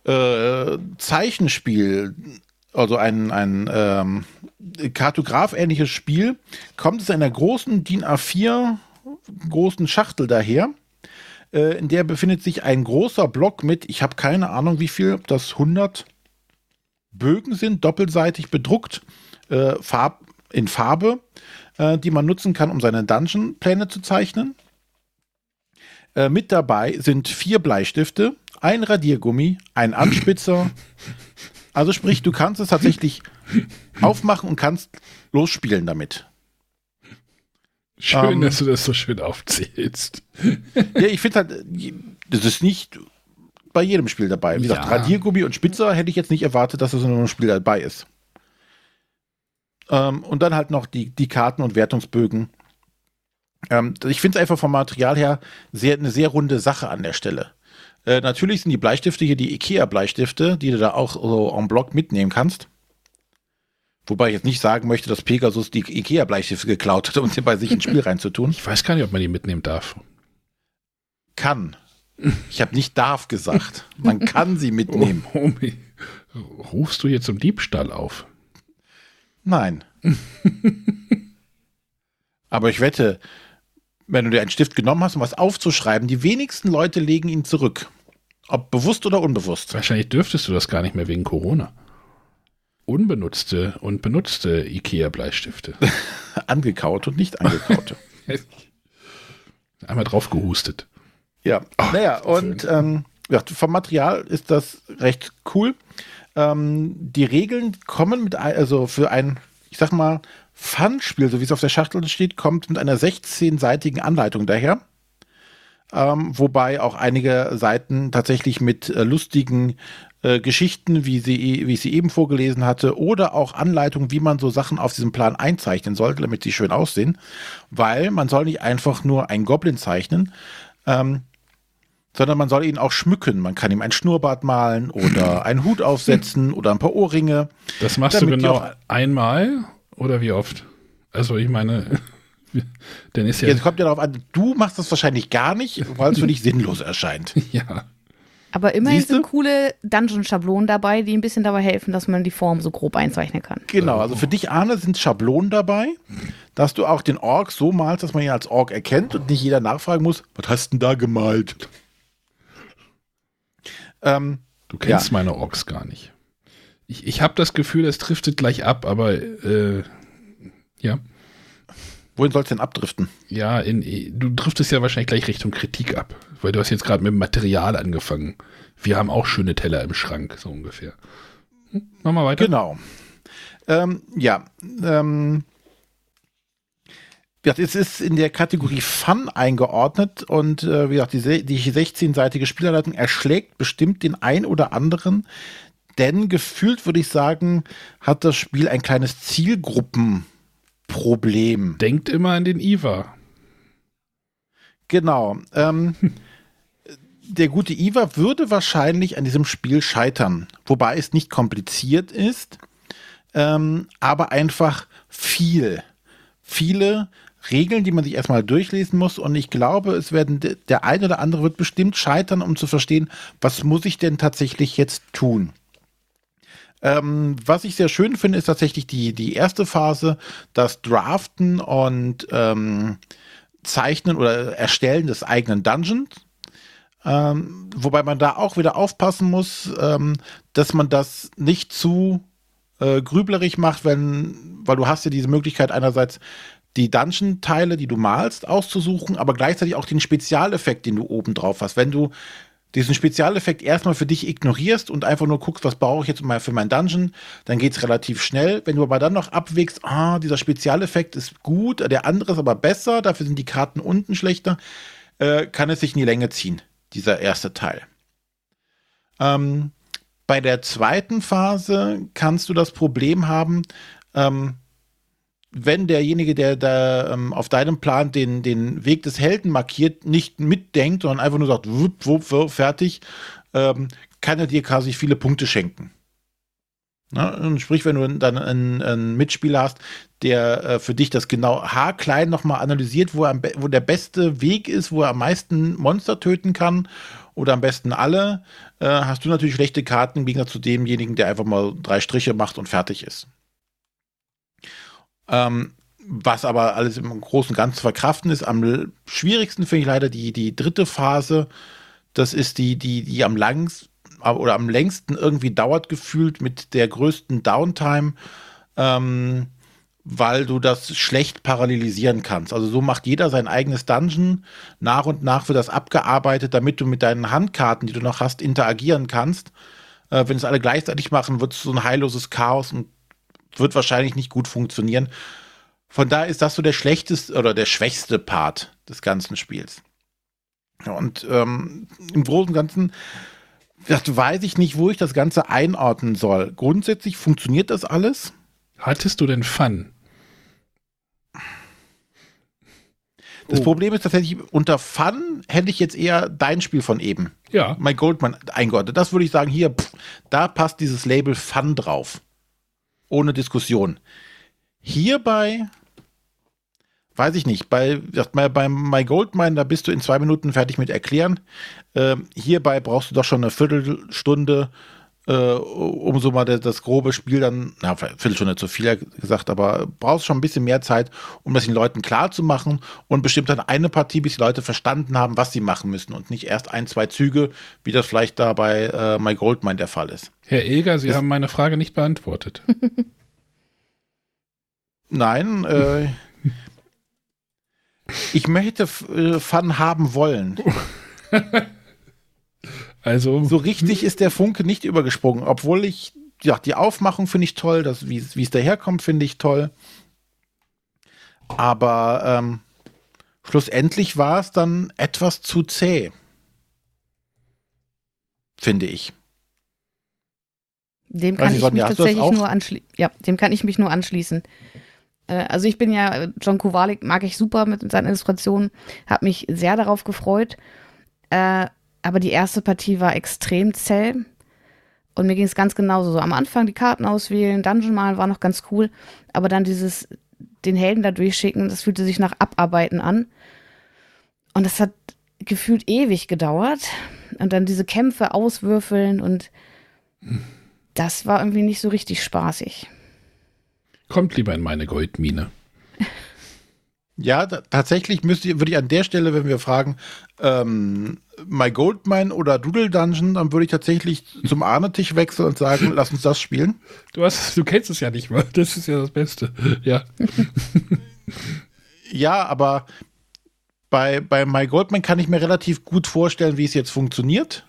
äh, Zeichenspiel, also ein, ein ähm, Kartograph-ähnliches Spiel, kommt es in einer großen DIN A4 großen Schachtel daher. Äh, in der befindet sich ein großer Block mit, ich habe keine Ahnung wie viel, ob das 100 Bögen sind, doppelseitig bedruckt, äh, Farb, in Farbe, äh, die man nutzen kann, um seine Dungeon-Pläne zu zeichnen. Äh, mit dabei sind vier Bleistifte, ein Radiergummi, ein Anspitzer. Also sprich, du kannst es tatsächlich aufmachen und kannst losspielen damit.
Schön, ähm, dass du das so schön aufzählst.
ja, ich finde halt, das ist nicht bei jedem Spiel dabei. Wie gesagt, ja. Radiergummi und Spitzer hätte ich jetzt nicht erwartet, dass das in einem Spiel dabei ist. Ähm, und dann halt noch die, die Karten und Wertungsbögen. Ähm, ich finde es einfach vom Material her sehr, eine sehr runde Sache an der Stelle. Äh, natürlich sind die Bleistifte hier die IKEA-Bleistifte, die du da auch so en bloc mitnehmen kannst. Wobei ich jetzt nicht sagen möchte, dass Pegasus die IKEA-Bleistifte geklaut hat, um sie bei sich ins Spiel reinzutun.
Ich weiß gar nicht, ob man die mitnehmen darf.
Kann. Ich habe nicht darf gesagt. Man kann sie mitnehmen.
Oh, oh, rufst du jetzt zum Diebstahl auf?
Nein. Aber ich wette, wenn du dir einen Stift genommen hast, um was aufzuschreiben, die wenigsten Leute legen ihn zurück. Ob bewusst oder unbewusst.
Wahrscheinlich dürftest du das gar nicht mehr wegen Corona. Unbenutzte und benutzte IKEA-Bleistifte.
Angekaut und nicht angekaute.
Einmal drauf gehustet.
Ja, Ach, naja, und ähm, ja, vom Material ist das recht cool. Ähm, die Regeln kommen mit, also für ein, ich sag mal, Fun-Spiel, so wie es auf der Schachtel steht, kommt mit einer 16-seitigen Anleitung daher. Ähm, wobei auch einige Seiten tatsächlich mit äh, lustigen äh, Geschichten, wie, sie, wie ich sie eben vorgelesen hatte, oder auch Anleitungen, wie man so Sachen auf diesem Plan einzeichnen sollte, damit sie schön aussehen. Weil man soll nicht einfach nur einen Goblin zeichnen, ähm, sondern man soll ihn auch schmücken. Man kann ihm ein Schnurrbart malen oder einen Hut aufsetzen oder ein paar Ohrringe.
Das machst du genau einmal oder wie oft? Also ich meine,
dann ist ja. Jetzt kommt ja darauf an, du machst das wahrscheinlich gar nicht, weil es für dich sinnlos erscheint.
Ja.
Aber immerhin sind coole Dungeon-Schablonen dabei, die ein bisschen dabei helfen, dass man die Form so grob einzeichnen kann.
Genau, also für dich, Arne, sind Schablonen dabei, dass du auch den Ork so malst, dass man ihn als Ork erkennt und nicht jeder nachfragen muss, was hast du denn da gemalt?
Ähm, du kennst ja. meine Orks gar nicht. Ich, ich habe das Gefühl, es driftet gleich ab, aber äh, ja.
Wohin soll es denn abdriften?
Ja, in, du driftest ja wahrscheinlich gleich Richtung Kritik ab, weil du hast jetzt gerade mit dem Material angefangen. Wir haben auch schöne Teller im Schrank, so ungefähr. Hm, mach mal weiter.
Genau. Ähm, ja, ähm, ja, es ist in der Kategorie Fun eingeordnet und äh, wie gesagt, die, die 16-seitige Spielerleitung erschlägt bestimmt den ein oder anderen, denn gefühlt würde ich sagen, hat das Spiel ein kleines Zielgruppenproblem.
Denkt immer an den Iva.
Genau. Ähm, der gute Iva würde wahrscheinlich an diesem Spiel scheitern, wobei es nicht kompliziert ist, ähm, aber einfach viel. Viele Regeln, die man sich erstmal durchlesen muss. Und ich glaube, es werden der eine oder andere wird bestimmt scheitern, um zu verstehen, was muss ich denn tatsächlich jetzt tun. Ähm, was ich sehr schön finde, ist tatsächlich die, die erste Phase, das Draften und ähm, Zeichnen oder Erstellen des eigenen Dungeons. Ähm, wobei man da auch wieder aufpassen muss, ähm, dass man das nicht zu äh, grüblerig macht, wenn, weil du hast ja diese Möglichkeit einerseits die Dungeon-Teile, die du malst, auszusuchen, aber gleichzeitig auch den Spezialeffekt, den du oben drauf hast. Wenn du diesen Spezialeffekt erstmal für dich ignorierst und einfach nur guckst, was brauche ich jetzt mal für mein Dungeon, dann geht es relativ schnell. Wenn du aber dann noch abwägst, ah, dieser Spezialeffekt ist gut, der andere ist aber besser, dafür sind die Karten unten schlechter, äh, kann es sich in die Länge ziehen, dieser erste Teil. Ähm, bei der zweiten Phase kannst du das Problem haben, ähm, wenn derjenige, der da ähm, auf deinem Plan den, den Weg des Helden markiert, nicht mitdenkt, sondern einfach nur sagt, wupp, wupp, wupp fertig, ähm, kann er dir quasi viele Punkte schenken. Und sprich, wenn du dann einen, einen Mitspieler hast, der äh, für dich das genau haarklein nochmal analysiert, wo, er, wo der beste Weg ist, wo er am meisten Monster töten kann oder am besten alle, äh, hast du natürlich schlechte Karten Gegensatz zu demjenigen, der einfach mal drei Striche macht und fertig ist. Ähm, was aber alles im Großen und Ganzen zu verkraften ist. Am schwierigsten finde ich leider die, die dritte Phase. Das ist die, die, die am langsten oder am längsten irgendwie dauert gefühlt mit der größten Downtime, ähm, weil du das schlecht parallelisieren kannst. Also so macht jeder sein eigenes Dungeon. Nach und nach wird das abgearbeitet, damit du mit deinen Handkarten, die du noch hast, interagieren kannst. Äh, wenn es alle gleichzeitig machen, wird es so ein heilloses Chaos und wird wahrscheinlich nicht gut funktionieren. Von daher ist das so der schlechteste oder der schwächste Part des ganzen Spiels. Und ähm, im Großen und Ganzen das weiß ich nicht, wo ich das Ganze einordnen soll. Grundsätzlich funktioniert das alles.
Hattest du denn Fun?
Das
Oh.
Problem ist tatsächlich, unter Fun hätte ich jetzt eher dein Spiel von eben.
Ja.
My Goldman eingeordnet. Das würde ich sagen, hier, pff, da passt dieses Label Fun drauf. Ohne Diskussion. Hierbei, weiß ich nicht, bei, beim My Goldmine, da bist du in zwei Minuten fertig mit erklären. Ähm, hierbei brauchst du doch schon eine Viertelstunde, äh, um so mal das, das grobe Spiel dann, na, Viertelstunde zu viel gesagt, aber brauchst schon ein bisschen mehr Zeit, um das den Leuten klar zu machen und bestimmt dann eine Partie, bis die Leute verstanden haben, was sie machen müssen und nicht erst ein, zwei Züge, wie das vielleicht da bei äh, My Goldmine der Fall ist.
Herr Eger, Sie haben meine Frage nicht beantwortet.
Nein, äh, ich möchte äh, Fun haben wollen.
Also,
So richtig ist der Funke nicht übergesprungen, obwohl ich, ja, die Aufmachung finde ich toll, das, wie es daherkommt, finde ich toll. Aber ähm, schlussendlich war es dann etwas zu zäh. Finde ich.
Dem kann
ich,
ich mich tatsächlich nur anschließen. Ja, dem kann ich mich nur anschließen. Äh, Also ich bin ja, John Kowalik mag ich super mit seinen Illustrationen, habe mich sehr darauf gefreut. Äh, aber die erste Partie war extrem zäh. Und mir ging es ganz genauso. So am Anfang die Karten auswählen, Dungeon malen war noch ganz cool. Aber dann dieses, den Helden da durchschicken, das fühlte sich nach Abarbeiten an. Und das hat gefühlt ewig gedauert. Und dann diese Kämpfe auswürfeln und das war irgendwie nicht so richtig spaßig.
kommt lieber in meine Goldmine.
Ja, tatsächlich müsste, würde ich an der Stelle, wenn wir fragen, ähm, My Goldmine oder Doodle Dungeon, dann würde ich tatsächlich zum Arnetisch wechseln und sagen, lass uns das spielen.
Du, hast, du kennst es ja nicht mal. Das ist ja das Beste. Ja.
Ja, aber bei, bei My Goldman kann ich mir relativ gut vorstellen, wie es jetzt funktioniert,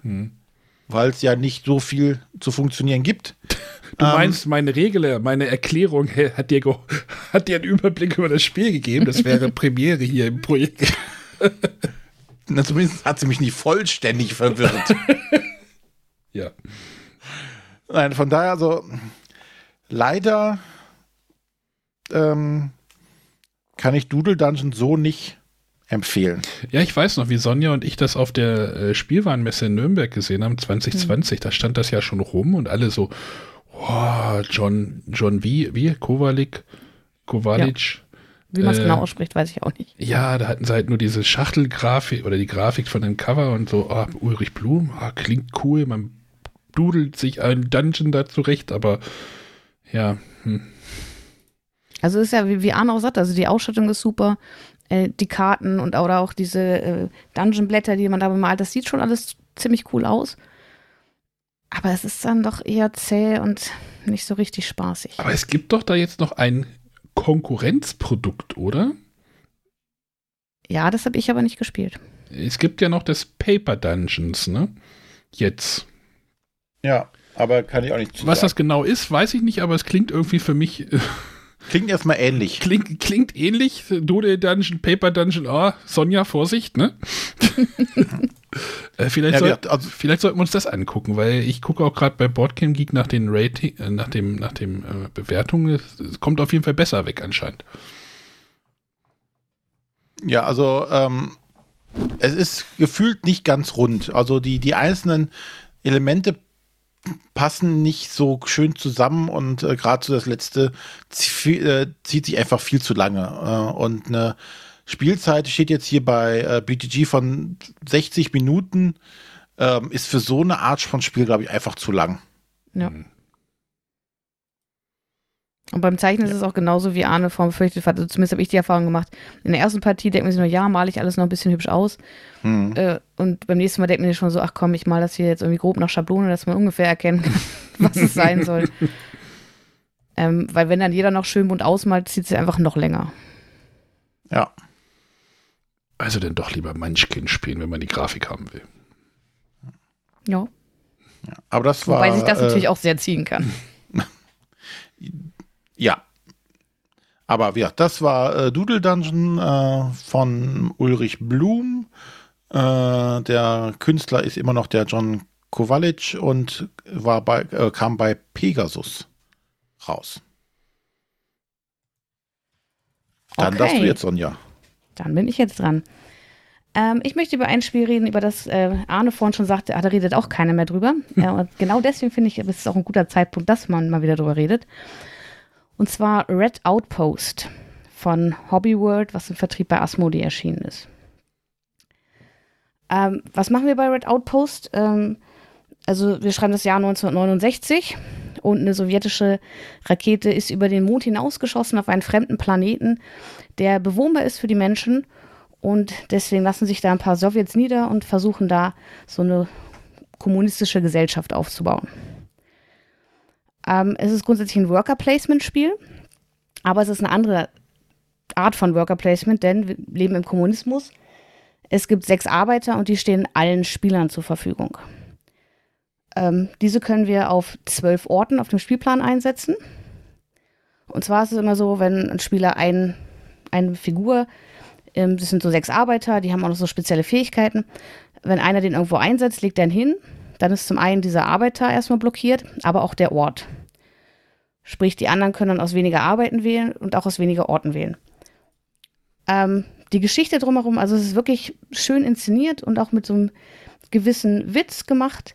weil es ja nicht so viel zu funktionieren gibt.
Du
Ähm,
meinst, meine Regel, meine Erklärung hat dir, hat dir einen Überblick über das Spiel gegeben. Das wäre Premiere hier im Projekt.
Na, zumindest hat sie mich nicht vollständig verwirrt.
Ja.
Nein, von daher, also leider ähm, kann ich Doodle Dungeon so nicht empfehlen.
Ja, ich weiß noch, wie Sonja und ich das auf der äh, Spielwarenmesse in Nürnberg gesehen haben, 2020. Da stand das ja schon rum und alle so, oh, John, John wie, wie, Kowalik, Kowalic.
Wie man es
Äh,
genau ausspricht, weiß ich auch nicht.
Ja, da hatten sie halt nur diese Schachtelgrafik oder die Grafik von dem Cover und so, ah, Ulrich Blum, ah, klingt cool, man dudelt sich einen Dungeon da zurecht, aber ja, hm.
Also ist ja, wie, wie Arne auch sagt, also die Ausstattung ist super, äh, die Karten und oder auch diese äh, Dungeon-Blätter, die man da bemalt, das sieht schon alles ziemlich cool aus. Aber es ist dann doch eher zäh und nicht so richtig spaßig.
aber es gibt doch da jetzt noch ein Konkurrenzprodukt, oder?
Ja, das habe ich aber nicht gespielt.
Es gibt ja noch das Paper Dungeons, ne? Jetzt.
Ja, aber kann ich auch nicht zu
Was das genau ist, weiß ich nicht, aber es klingt irgendwie für mich, äh,
Klingt erstmal ähnlich.
klingt, klingt ähnlich. Doodle Dungeon, Paper Dungeon, oh, Sonja, Vorsicht, ne? äh, vielleicht,
Ja,
soll,
wir- also-
vielleicht sollten wir uns das angucken, weil ich gucke auch gerade bei Boardgame Geek nach den Rating, äh, nach dem, nach dem äh, Bewertungen. Es, es kommt auf jeden Fall besser weg anscheinend.
Ja, also ähm, es ist gefühlt nicht ganz rund. Also die, die einzelnen Elemente passen nicht so schön zusammen und äh, gerade so das letzte äh, zieht sich einfach viel zu lange. Äh, und eine Spielzeit steht jetzt hier bei äh, BTG von 60 Minuten, ähm, ist für so eine Art von Spiel, glaube ich, einfach zu lang.
Ja. Und beim Zeichnen ist es auch genauso wie Arne vom befürchtet hat. Also zumindest habe ich die Erfahrung gemacht. In der ersten Partie denkt man sich nur, ja, male ich alles noch ein bisschen hübsch aus.
Hm.
Äh, und beim nächsten Mal denkt man sich schon so, ach komm, ich male das hier jetzt irgendwie grob nach Schablone, dass man ungefähr erkennen kann, was es sein soll. ähm, weil wenn dann jeder noch schön bunt ausmalt, zieht es einfach noch länger.
Ja.
Also dann doch lieber Munchkin spielen, wenn man die Grafik haben will.
Ja.
Aber das war.
Wobei sich das
äh,
natürlich auch sehr ziehen kann.
Ja. Aber ja, das war äh, Doodle Dungeon äh, von Ulrich Blum. Äh, der Künstler ist immer noch der John Kowalic und war bei, äh, kam bei Pegasus raus. Dann
Okay.
darfst du jetzt, Sonja.
Dann bin ich jetzt dran. Ähm, ich möchte über ein Spiel reden, über das äh, Arne vorhin schon sagte, ah, da redet auch keiner mehr drüber. Ja, und genau deswegen finde ich, es ist auch ein guter Zeitpunkt, dass man mal wieder drüber redet. Und zwar Red Outpost von Hobby World, was im Vertrieb bei Asmodee erschienen ist. Ähm, was machen wir bei Red Outpost? Ähm, also wir schreiben das Jahr 1969 und eine sowjetische Rakete ist über den Mond hinausgeschossen auf einen fremden Planeten, der bewohnbar ist für die Menschen und deswegen lassen sich da ein paar Sowjets nieder und versuchen da so eine kommunistische Gesellschaft aufzubauen. Ähm, es ist grundsätzlich ein Worker-Placement-Spiel, aber es ist eine andere Art von Worker-Placement, denn wir leben im Kommunismus. Es gibt sechs Arbeiter und die stehen allen Spielern zur Verfügung. Ähm, diese können wir auf zwölf Orten auf dem Spielplan einsetzen. Und zwar ist es immer so, wenn ein Spieler ein, eine Figur ähm, das sind so sechs Arbeiter, die haben auch noch so spezielle Fähigkeiten. Wenn einer den irgendwo einsetzt, legt er ihn hin. Dann ist zum einen dieser Arbeiter erstmal blockiert, aber auch der Ort. Sprich, die anderen können dann aus weniger Arbeiten wählen und auch aus weniger Orten wählen. Ähm, die Geschichte drumherum, also es ist wirklich schön inszeniert und auch mit so einem gewissen Witz gemacht.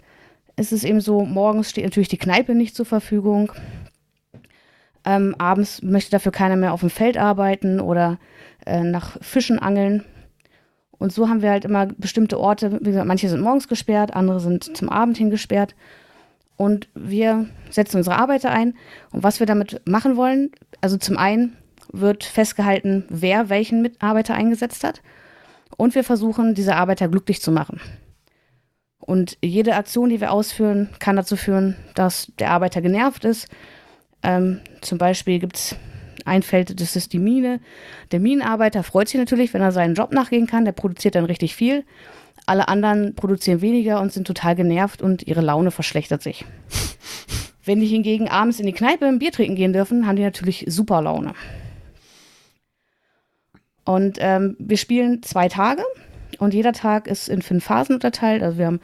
Es ist eben so, morgens steht natürlich die Kneipe nicht zur Verfügung. Ähm, abends möchte dafür keiner mehr auf dem Feld arbeiten oder äh, nach Fischen angeln. Und so haben wir halt immer bestimmte Orte, wie gesagt, manche sind morgens gesperrt, andere sind zum Abend hin gesperrt. Und wir setzen unsere Arbeiter ein. Und was wir damit machen wollen, also zum einen wird festgehalten, wer welchen Mitarbeiter eingesetzt hat. Und wir versuchen, diese Arbeiter glücklich zu machen. Und jede Aktion, die wir ausführen, kann dazu führen, dass der Arbeiter genervt ist. Ähm, zum Beispiel gibt es einfällt, das ist die Mine. Der Minenarbeiter freut sich natürlich, wenn er seinen Job nachgehen kann. Der produziert dann richtig viel. Alle anderen produzieren weniger und sind total genervt und ihre Laune verschlechtert sich. Wenn die hingegen abends in die Kneipe ein Bier trinken gehen dürfen, haben die natürlich super Laune. Und ähm, wir spielen zwei Tage und jeder Tag ist in fünf Phasen unterteilt. Also wir haben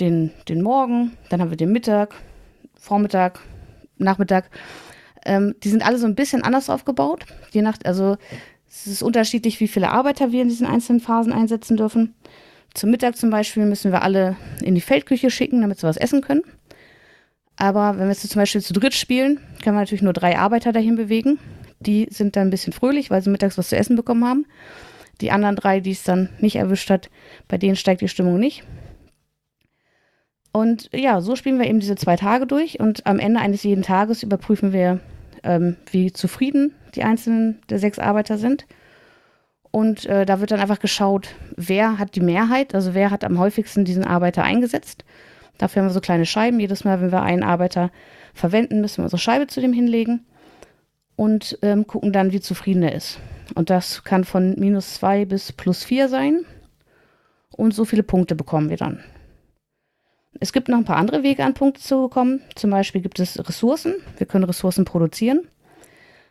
den, den Morgen, dann haben wir den Mittag, Vormittag, Nachmittag ähm, die sind alle so ein bisschen anders aufgebaut. Je nach, also es ist unterschiedlich, wie viele Arbeiter wir in diesen einzelnen Phasen einsetzen dürfen. Zum Mittag zum Beispiel müssen wir alle in die Feldküche schicken, damit sie was essen können. Aber wenn wir jetzt zum Beispiel zu dritt spielen, können wir natürlich nur drei Arbeiter dahin bewegen. Die sind dann ein bisschen fröhlich, weil sie mittags was zu essen bekommen haben. Die anderen drei, die es dann nicht erwischt hat, bei denen steigt die Stimmung nicht. Und ja, so spielen wir eben diese zwei Tage durch und am Ende eines jeden Tages überprüfen wir, ähm, wie zufrieden die einzelnen der sechs Arbeiter sind. Und äh, da wird dann einfach geschaut, wer hat die Mehrheit, also wer hat am häufigsten diesen Arbeiter eingesetzt. Dafür haben wir so kleine Scheiben. Jedes Mal, wenn wir einen Arbeiter verwenden, müssen wir unsere Scheibe zu dem hinlegen und ähm, gucken dann, wie zufrieden er ist. Und das kann von minus zwei bis plus vier sein. Und so viele Punkte bekommen wir dann. Es gibt noch ein paar andere Wege, an Punkte zu kommen. Zum Beispiel gibt es Ressourcen. Wir können Ressourcen produzieren.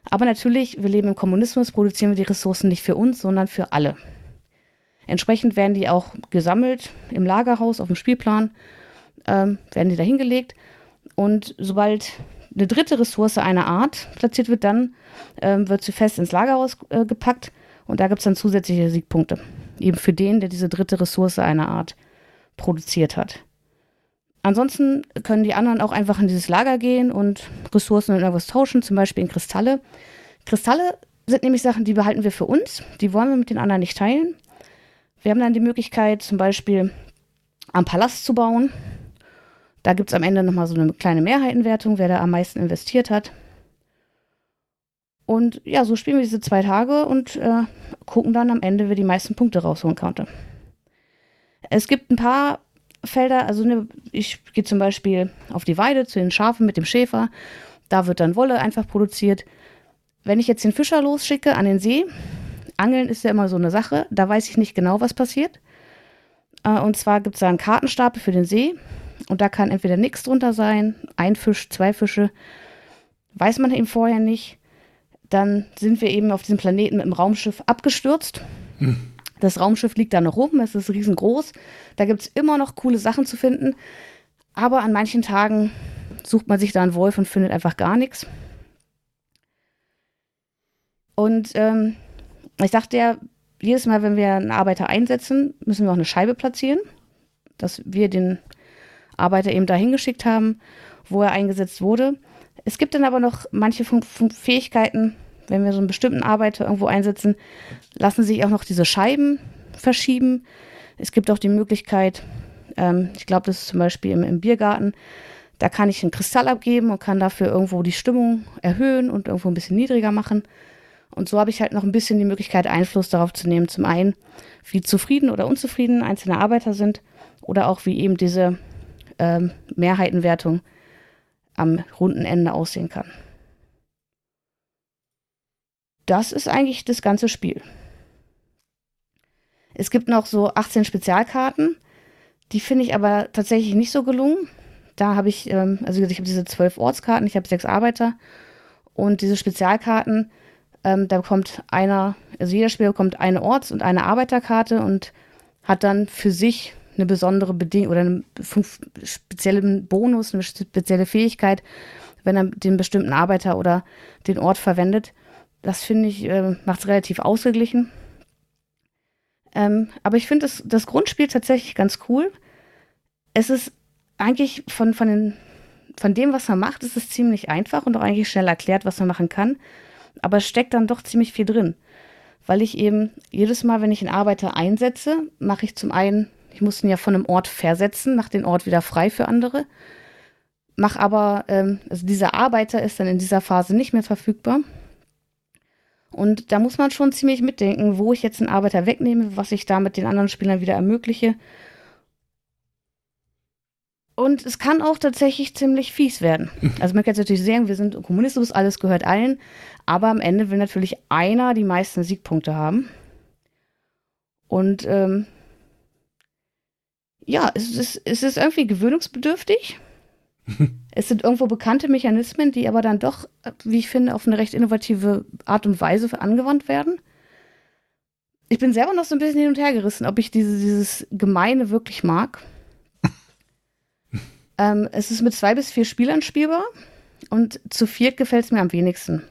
Aber natürlich, wir leben im Kommunismus, produzieren wir die Ressourcen nicht für uns, sondern für alle. Entsprechend werden die auch gesammelt im Lagerhaus, auf dem Spielplan, ähm, werden die da hingelegt. Und sobald eine dritte Ressource einer Art platziert wird, dann ähm, wird sie fest ins Lagerhaus äh, gepackt und da gibt es dann zusätzliche Siegpunkte. Eben für den, der diese dritte Ressource einer Art produziert hat. Ansonsten können die anderen auch einfach in dieses Lager gehen und Ressourcen und irgendwas tauschen, zum Beispiel in Kristalle. Kristalle sind nämlich Sachen, die behalten wir für uns. Die wollen wir mit den anderen nicht teilen. Wir haben dann die Möglichkeit, zum Beispiel am Palast zu bauen. Da gibt es am Ende nochmal so eine kleine Mehrheitenwertung, wer da am meisten investiert hat. Und ja, so spielen wir diese zwei Tage und äh, gucken dann am Ende, wer die meisten Punkte rausholen konnte. Es gibt ein paar Felder, also ne, ich gehe zum Beispiel auf die Weide zu den Schafen mit dem Schäfer. Da wird dann Wolle einfach produziert. Wenn ich jetzt den Fischer losschicke an den See, Angeln ist ja immer so eine Sache, da weiß ich nicht genau, was passiert. Äh, und zwar gibt es da einen Kartenstapel für den See und da kann entweder nichts drunter sein, ein Fisch, zwei Fische, weiß man eben vorher nicht. Dann sind wir eben auf diesem Planeten mit dem Raumschiff abgestürzt. Hm. Das Raumschiff liegt da noch rum, es ist riesengroß. Da gibt es immer noch coole Sachen zu finden. Aber an manchen Tagen sucht man sich da einen Wolf und findet einfach gar nichts. Und ähm, ich dachte ja, jedes Mal, wenn wir einen Arbeiter einsetzen, müssen wir auch eine Scheibe platzieren, dass wir den Arbeiter eben dahin geschickt haben, wo er eingesetzt wurde. Es gibt dann aber noch manche Fähigkeiten, wenn wir so einen bestimmten Arbeiter irgendwo einsetzen, lassen sich auch noch diese Scheiben verschieben. Es gibt auch die Möglichkeit, ähm, ich glaube, das ist zum Beispiel im, im Biergarten, da kann ich einen Kristall abgeben und kann dafür irgendwo die Stimmung erhöhen und irgendwo ein bisschen niedriger machen. Und so habe ich halt noch ein bisschen die Möglichkeit, Einfluss darauf zu nehmen. Zum einen, wie zufrieden oder unzufrieden einzelne Arbeiter sind oder auch wie eben diese ähm, Mehrheitenwertung am runden Ende aussehen kann. Das ist eigentlich das ganze Spiel. Es gibt noch so 18 Spezialkarten, die finde ich aber tatsächlich nicht so gelungen. Da habe ich, ähm, also ich habe diese zwölf Ortskarten, ich habe sechs Arbeiter und diese Spezialkarten, ähm, da bekommt einer, also jeder Spieler bekommt eine Orts- und eine Arbeiterkarte und hat dann für sich eine besondere Bedingung oder einen speziellen Bonus, eine spezielle Fähigkeit, wenn er den bestimmten Arbeiter oder den Ort verwendet. Das finde ich, äh, macht es relativ ausgeglichen. Ähm, aber ich finde das, das Grundspiel tatsächlich ganz cool. Es ist eigentlich von, von, den, von dem, was man macht, ist es ziemlich einfach und auch eigentlich schnell erklärt, was man machen kann. Aber es steckt dann doch ziemlich viel drin. Weil ich eben jedes Mal, wenn ich einen Arbeiter einsetze, mache ich zum einen, ich muss ihn ja von einem Ort versetzen, mache den Ort wieder frei für andere. Mach aber, ähm, also dieser Arbeiter ist dann in dieser Phase nicht mehr verfügbar. Und da muss man schon ziemlich mitdenken, wo ich jetzt einen Arbeiter wegnehme, was ich damit den anderen Spielern wieder ermögliche und es kann auch tatsächlich ziemlich fies werden. Also man kann jetzt natürlich sagen, wir sind Kommunismus, alles gehört allen, aber am Ende will natürlich einer die meisten Siegpunkte haben. Und ähm, ja, es ist, es ist irgendwie gewöhnungsbedürftig. es sind irgendwo bekannte Mechanismen, die aber dann doch, wie ich finde, auf eine recht innovative Art und Weise angewandt werden. Ich bin selber noch so ein bisschen hin und her gerissen, ob ich diese, dieses Gemeine wirklich mag. Ähm, es ist mit zwei bis vier Spielern spielbar und zu viert gefällt es mir am wenigsten.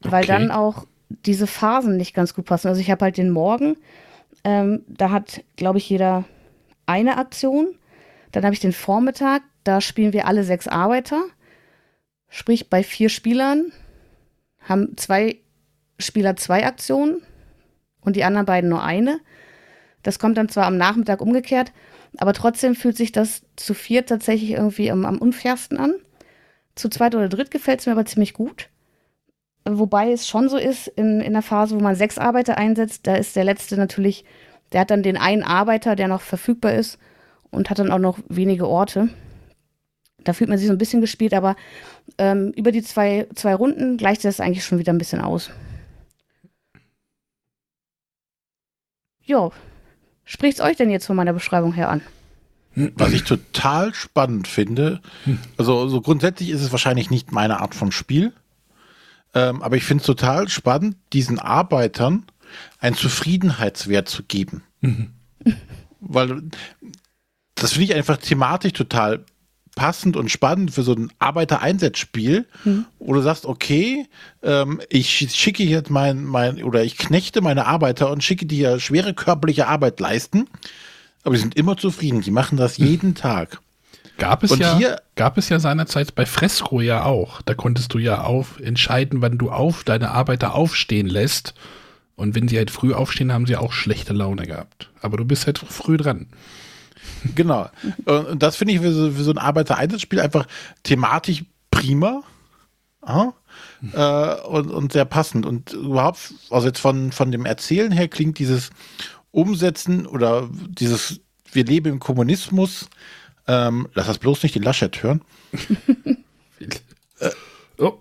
Okay. Weil dann auch diese Phasen nicht ganz gut passen. Also ich habe halt den Morgen, ähm, da hat, glaube ich, jeder eine Aktion. Dann habe ich den Vormittag, da spielen wir alle sechs Arbeiter. Sprich, bei vier Spielern haben zwei Spieler zwei Aktionen und die anderen beiden nur eine. Das kommt dann zwar am Nachmittag umgekehrt, aber trotzdem fühlt sich das zu viert tatsächlich irgendwie am, am unfairsten an. Zu zweit oder dritt gefällt es mir aber ziemlich gut. Wobei es schon so ist, in, in der Phase, wo man sechs Arbeiter einsetzt, da ist der letzte natürlich, der hat dann den einen Arbeiter, der noch verfügbar ist und hat dann auch noch wenige Orte. Da fühlt man sich so ein bisschen gespielt, aber ähm, über die zwei, zwei Runden gleicht das eigentlich schon wieder ein bisschen aus. Jo, Spricht's euch denn jetzt von meiner Beschreibung her an?
Was ich total spannend finde, also so grundsätzlich ist es wahrscheinlich nicht meine Art von Spiel, ähm, aber ich finde es total spannend, diesen Arbeitern einen Zufriedenheitswert zu geben. Mhm. Weil das finde ich einfach thematisch total passend und spannend für so ein Arbeitereinsatzspiel, mhm. wo du sagst, okay, ähm, ich schicke jetzt mein, mein, oder ich knechte meine Arbeiter und schicke die ja schwere körperliche Arbeit leisten, aber die sind immer zufrieden, die machen das mhm. jeden Tag.
Gab es, ja, hier, gab es ja seinerzeit bei Fresco ja auch. Da konntest du ja auf entscheiden, wann du auf deine Arbeiter aufstehen lässt. Und wenn sie halt früh aufstehen, haben sie auch schlechte Laune gehabt. Aber du bist halt früh dran.
Genau. Und das finde ich für so, für so ein Arbeiter-Einsatzspiel einfach thematisch prima. Aha. Äh, und, und sehr passend. Und überhaupt, also jetzt von, von dem Erzählen her klingt dieses Umsetzen oder dieses Wir leben im Kommunismus, ähm, lass das bloß nicht die Laschet hören. äh, oh.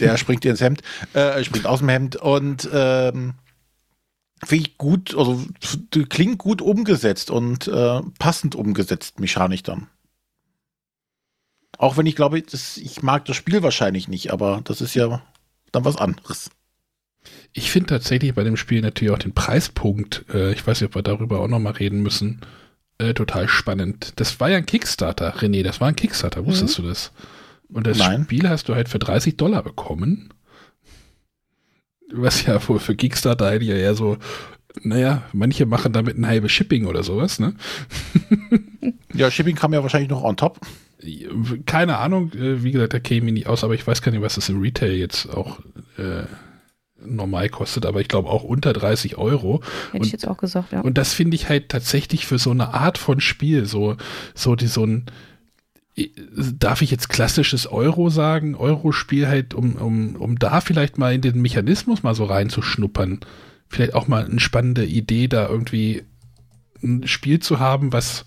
Der springt dir ins Hemd, äh, springt aus dem Hemd und ähm, finde ich gut, also klingt gut umgesetzt und äh, passend umgesetzt, mechanisch dann. Auch wenn ich glaube, das, ich mag das Spiel wahrscheinlich nicht, aber das ist ja dann was anderes.
Ich finde tatsächlich bei dem Spiel natürlich auch den Preispunkt, äh, ich weiß nicht, ob wir darüber auch nochmal reden müssen, äh, total spannend. Das war ja ein Kickstarter, René, das war ein Kickstarter, wusstest mhm. du das? Und das Nein. Spiel hast du halt für 30 Dollar bekommen was ja wohl für Kickstarter eigentlich eher so, naja, manche machen damit ein halbes Shipping oder sowas, ne?
ja, Shipping kam ja wahrscheinlich noch on top.
Keine Ahnung, äh, wie gesagt, da käme ich nicht aus, aber ich weiß gar nicht, was das im Retail jetzt auch äh, normal kostet, aber ich glaube auch unter 30 Euro.
Hätte und, ich jetzt auch gesagt, ja.
Und das finde ich halt tatsächlich für so eine Art von Spiel, so, so die so ein darf ich jetzt klassisches Euro sagen, Euro-Spiel halt, um, um, um da vielleicht mal in den Mechanismus mal so reinzuschnuppern. Vielleicht auch mal eine spannende Idee, da irgendwie ein Spiel zu haben, was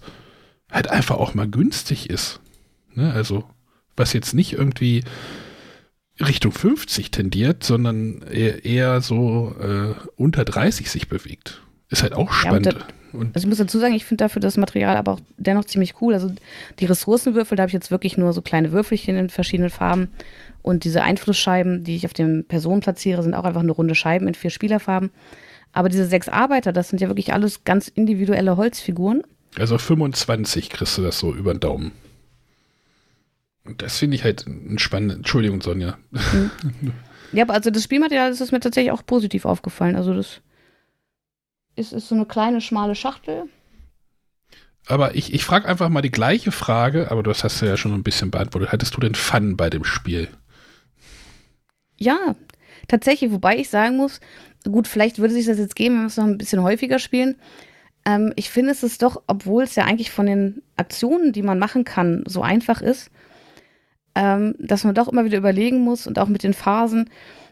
halt einfach auch mal günstig ist. Ne? Also, was jetzt nicht irgendwie Richtung 50 tendiert, sondern eher, eher so äh, unter 30 sich bewegt. Ist halt auch spannend. Ja,
und also ich muss dazu sagen, ich finde dafür das Material aber auch dennoch ziemlich cool. Also die Ressourcenwürfel, da habe ich jetzt wirklich nur so kleine Würfelchen in verschiedenen Farben. Und diese Einflussscheiben, die ich auf den Personen platziere, sind auch einfach eine runde Scheiben in vier Spielerfarben. Aber diese sechs Arbeiter, das sind ja wirklich alles ganz individuelle Holzfiguren.
Also 25 kriegst du das so über den Daumen. Und das finde ich halt ein spannend. Entschuldigung, Sonja. Mhm.
Ja, aber also das Spielmaterial ist mir tatsächlich auch positiv aufgefallen. Also das ist, ist so eine kleine, schmale Schachtel.
Aber ich, ich frage einfach mal die gleiche Frage, aber du hast ja schon ein bisschen beantwortet. Hattest du denn Fun bei dem Spiel?
Ja, tatsächlich, wobei ich sagen muss, gut, vielleicht würde sich das jetzt geben, wenn wir es noch ein bisschen häufiger spielen. Ähm, ich finde es ist doch, obwohl es ja eigentlich von den Aktionen, die man machen kann, so einfach ist, ähm, dass man doch immer wieder überlegen muss und auch mit den Phasen,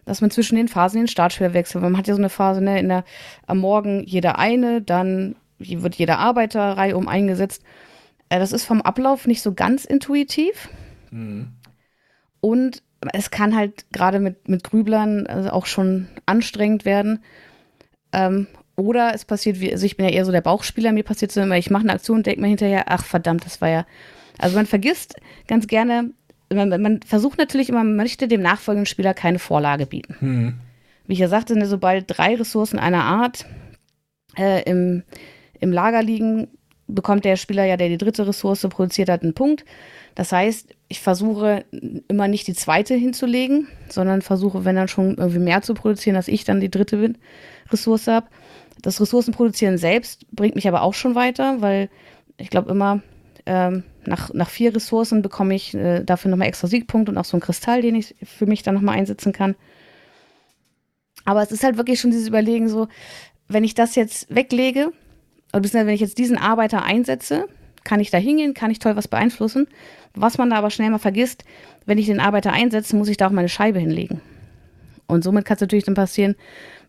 dass man zwischen den Phasen den Startschwer wechselt. Man hat ja so eine Phase, ne, in der, am Morgen jeder eine, dann wird jede Arbeiterreihe um eingesetzt. Äh, das ist vom Ablauf nicht so ganz intuitiv. Mhm. Und es kann halt gerade mit, mit Grüblern also auch schon anstrengend werden. Ähm, oder es passiert, wie, also ich bin ja eher so der Bauchspieler, mir passiert so immer, ich mache eine Aktion und denke mir hinterher, ach verdammt, das war ja. Also man vergisst ganz gerne, man, man, versucht natürlich immer, man möchte dem nachfolgenden Spieler keine Vorlage bieten. Mhm. Wie ich ja sagte, ne, sobald drei Ressourcen einer Art äh, im, im Lager liegen, bekommt der Spieler ja, der die dritte Ressource produziert hat, einen Punkt. Das heißt, ich versuche immer nicht die zweite hinzulegen, sondern versuche, wenn dann schon irgendwie mehr zu produzieren, dass ich dann die dritte Ressource habe. Das Ressourcenproduzieren selbst bringt mich aber auch schon weiter, weil ich glaube immer, ähm, nach, nach vier Ressourcen bekomme ich äh, dafür nochmal extra Siegpunkte und auch so einen Kristall, den ich für mich dann nochmal einsetzen kann. Aber es ist halt wirklich schon dieses Überlegen so, wenn ich das jetzt weglege, oder wenn ich jetzt diesen Arbeiter einsetze, kann ich da hingehen, kann ich toll was beeinflussen. Was man da aber schnell mal vergisst, wenn ich den Arbeiter einsetze, muss ich da auch meine Scheibe hinlegen. Und somit kann es natürlich dann passieren,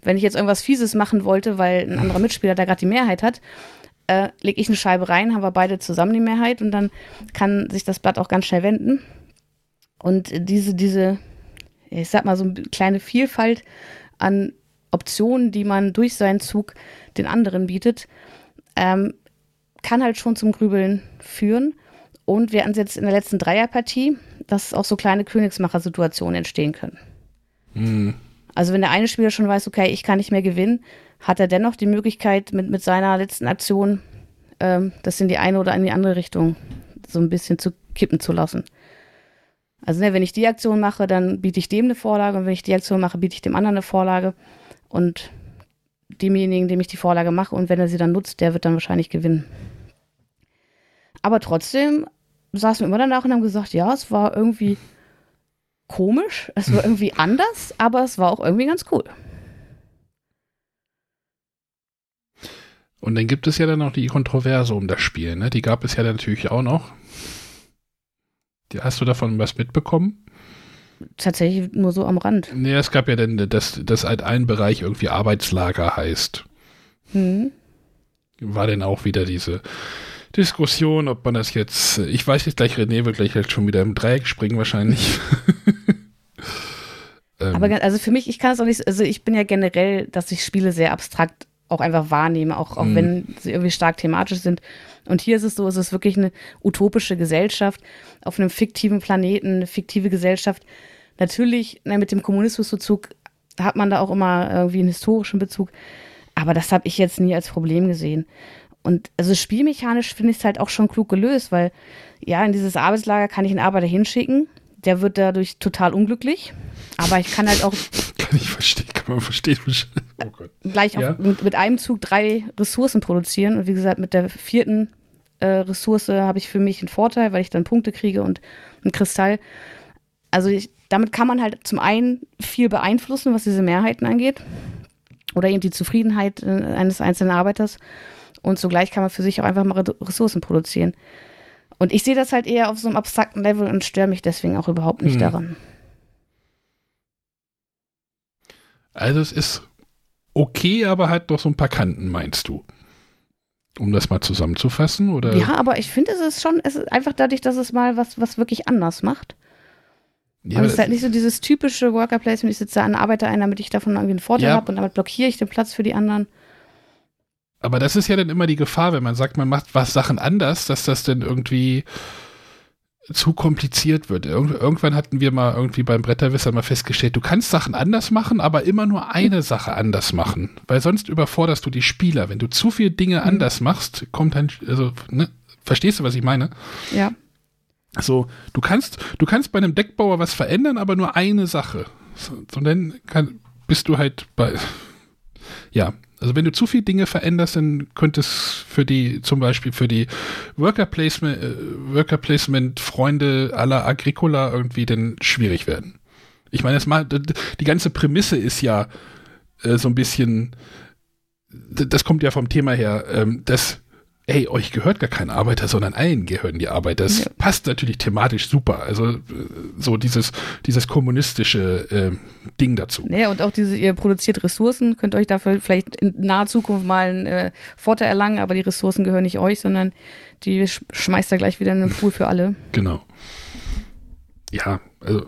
wenn ich jetzt irgendwas Fieses machen wollte, weil ein anderer Mitspieler da gerade die Mehrheit hat, äh, lege ich eine Scheibe rein, haben wir beide zusammen die Mehrheit und dann kann sich das Blatt auch ganz schnell wenden. Und diese, diese, ich sag mal, so eine kleine Vielfalt an Optionen, die man durch seinen Zug den anderen bietet, ähm, kann halt schon zum Grübeln führen. Und wir hatten jetzt in der letzten Dreierpartie, dass auch so kleine Königsmacher-Situationen entstehen können. Mhm. Also wenn der eine Spieler schon weiß, okay, ich kann nicht mehr gewinnen, hat er dennoch die Möglichkeit, mit, mit seiner letzten Aktion ähm, das in die eine oder in die andere Richtung so ein bisschen zu kippen zu lassen. Also ne, wenn ich die Aktion mache, dann biete ich dem eine Vorlage und wenn ich die Aktion mache, biete ich dem anderen eine Vorlage und demjenigen, dem ich die Vorlage mache und wenn er sie dann nutzt, der wird dann wahrscheinlich gewinnen. Aber trotzdem saßen wir immer danach und haben gesagt, ja, es war irgendwie komisch, es war irgendwie anders, aber es war auch irgendwie ganz cool.
Und dann gibt es ja dann noch die Kontroverse um das Spiel, ne? Die gab es ja natürlich auch noch. Hast du davon was mitbekommen?
Tatsächlich nur so am Rand.
Nee, es gab ja dann, dass das halt ein Bereich irgendwie Arbeitslager heißt. Hm. War denn auch wieder diese Diskussion, ob man das jetzt, ich weiß jetzt gleich, René wird gleich halt schon wieder im Dreieck springen wahrscheinlich.
ähm. Aber also für mich, ich kann es auch nicht, also ich bin ja generell, dass ich Spiele sehr abstrakt auch einfach wahrnehme, auch, auch mhm. wenn sie irgendwie stark thematisch sind. Und hier ist es so, es ist wirklich eine utopische Gesellschaft auf einem fiktiven Planeten, eine fiktive Gesellschaft. Natürlich, ne, mit dem Kommunismusbezug hat man da auch immer irgendwie einen historischen Bezug. Aber das habe ich jetzt nie als Problem gesehen. Und also spielmechanisch finde ich es halt auch schon klug gelöst, weil ja, in dieses Arbeitslager kann ich einen Arbeiter hinschicken. Der wird dadurch total unglücklich. Aber ich kann halt auch.
kann ich verstehen, kann man.
Oh Gleich ja. mit, mit, einem Zug drei Ressourcen produzieren. Und wie gesagt, mit der vierten äh, Ressource habe ich für mich einen Vorteil, weil ich dann Punkte kriege und einen Kristall. Also ich, damit kann man halt zum einen viel beeinflussen, was diese Mehrheiten angeht. Oder eben die Zufriedenheit äh, eines einzelnen Arbeiters. Und zugleich kann man für sich auch einfach mal Ressourcen produzieren. Und ich sehe das halt eher auf so einem abstrakten Level und störe mich deswegen auch überhaupt nicht hm. daran.
Also es ist okay, aber hat doch so ein paar Kanten, meinst du? Um das mal zusammenzufassen, oder?
Ja, aber ich finde, es ist schon, es ist einfach dadurch, dass es mal was, was wirklich anders macht. Ja, und es ist halt nicht so dieses typische Worker Placement, ich sitze an Arbeiter ein, damit ich davon irgendwie einen Vorteil ja. habe und damit blockiere ich den Platz für die anderen.
Aber das ist ja dann immer die Gefahr, wenn man sagt, man macht was Sachen anders, dass das dann irgendwie zu kompliziert wird. Irgend irgendwann hatten wir mal irgendwie beim Bretterwisser mal festgestellt, du kannst Sachen anders machen, aber immer nur eine Sache anders machen, weil sonst überforderst du die Spieler. Wenn du zu viele Dinge mhm. anders machst, kommt dann, also, ne, verstehst du, was ich meine?
Ja.
So, du kannst, du kannst bei einem Deckbauer was verändern, aber nur eine Sache. So, so dann kann, bist du halt bei, ja, also wenn du zu viele Dinge veränderst, dann könnte es für die, zum Beispiel für die Worker Placement, äh, Worker Placement aller Agricola irgendwie dann schwierig werden. Ich meine, das mal, die ganze Prämisse ist ja äh, so ein bisschen, das kommt ja vom Thema her, ähm, dass ey, euch gehört gar kein Arbeiter, sondern allen gehören die Arbeiter. Das ja. passt natürlich thematisch super. Also äh, so dieses, dieses kommunistische äh, Ding dazu.
Ja, und auch diese, ihr produziert Ressourcen, könnt euch dafür vielleicht in naher Zukunft mal einen äh, Vorteil erlangen, aber die Ressourcen gehören nicht euch, sondern die schmeißt er gleich wieder in den Pool für alle.
Genau. Ja, also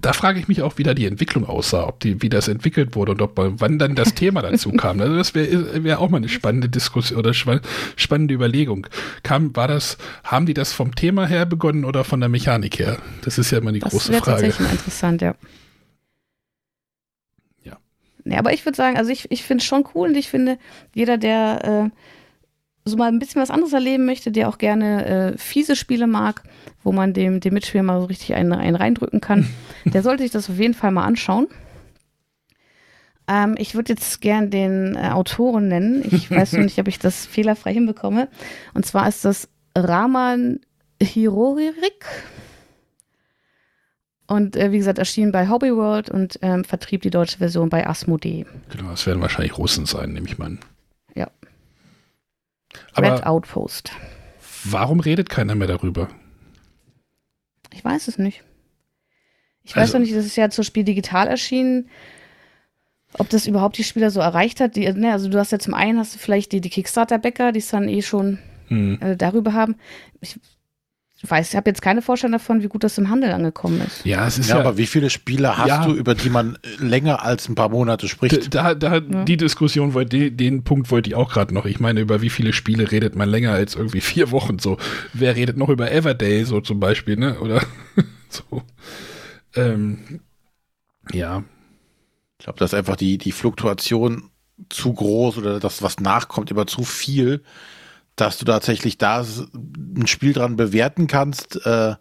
da frage ich mich auch, wie da die Entwicklung aussah, ob die, wie das entwickelt wurde und ob wann dann das Thema dazu kam. Also das wäre wär auch mal eine spannende Diskussion oder spannende Überlegung. Kam, war das, haben die das vom Thema her begonnen oder von der Mechanik her? Das ist ja immer die das große Frage. Das wäre
tatsächlich interessant, ja.
Ja.
Ja, aber ich würde sagen, also ich, ich finde es schon cool und ich finde, jeder, der äh, so mal ein bisschen was anderes erleben möchte, der auch gerne äh, fiese Spiele mag, wo man dem, dem Mitspieler mal so richtig einen, einen reindrücken kann, der sollte sich das auf jeden Fall mal anschauen. Ähm, ich würde jetzt gern den äh, Autoren nennen. Ich weiß noch nicht, ob ich das fehlerfrei hinbekomme. Und zwar ist das Raman Hiroririk. Und äh, wie gesagt, erschien bei Hobby World und ähm, vertrieb die deutsche Version bei Asmodee.
Genau, das werden wahrscheinlich Russen sein, nehme ich mal an.
Aber Red Outpost.
Warum redet keiner mehr darüber?
Ich weiß es nicht. Ich weiß also, noch nicht, das ist ja zur Spiel digital erschienen. Ob das überhaupt die Spieler so erreicht hat. Die, ne, also du hast ja zum einen hast du vielleicht die, die Kickstarter-Bäcker, die es dann eh schon hm. äh, darüber haben. Ich weiß, ich habe jetzt keine Vorstellung davon, wie gut das im Handel angekommen ist.
Ja, es ist ja, ja aber wie viele Spiele hast ja, du, über die man länger als ein paar Monate spricht?
Da, da ja. die Diskussion, den, den Punkt wollte ich auch gerade noch. Ich meine, über wie viele Spiele redet man länger als irgendwie vier Wochen so? Wer redet noch über Everday so zum Beispiel, ne? Oder so? Ähm, ja.
Ich glaube, dass einfach die, die Fluktuation zu groß oder das, was nachkommt, immer zu viel dass du tatsächlich da ein Spiel dran bewerten kannst, äh,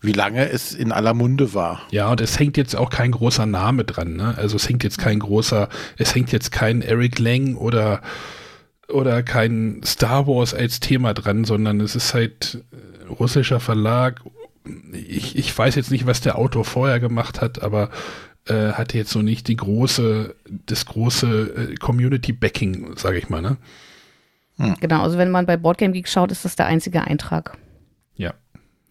wie lange es in aller Munde war.
Ja, und es hängt jetzt auch kein großer Name dran, ne? Also es hängt jetzt kein großer, es hängt jetzt kein Eric Lang oder oder kein Star Wars als Thema dran, sondern es ist halt äh, russischer Verlag. Ich, ich weiß jetzt nicht, was der Autor vorher gemacht hat, aber äh, hatte jetzt so nicht die große, das große äh, Community-Backing, sage ich mal, ne?
Hm. Genau, also wenn man bei Boardgame Geek schaut, ist das der einzige Eintrag.
Ja.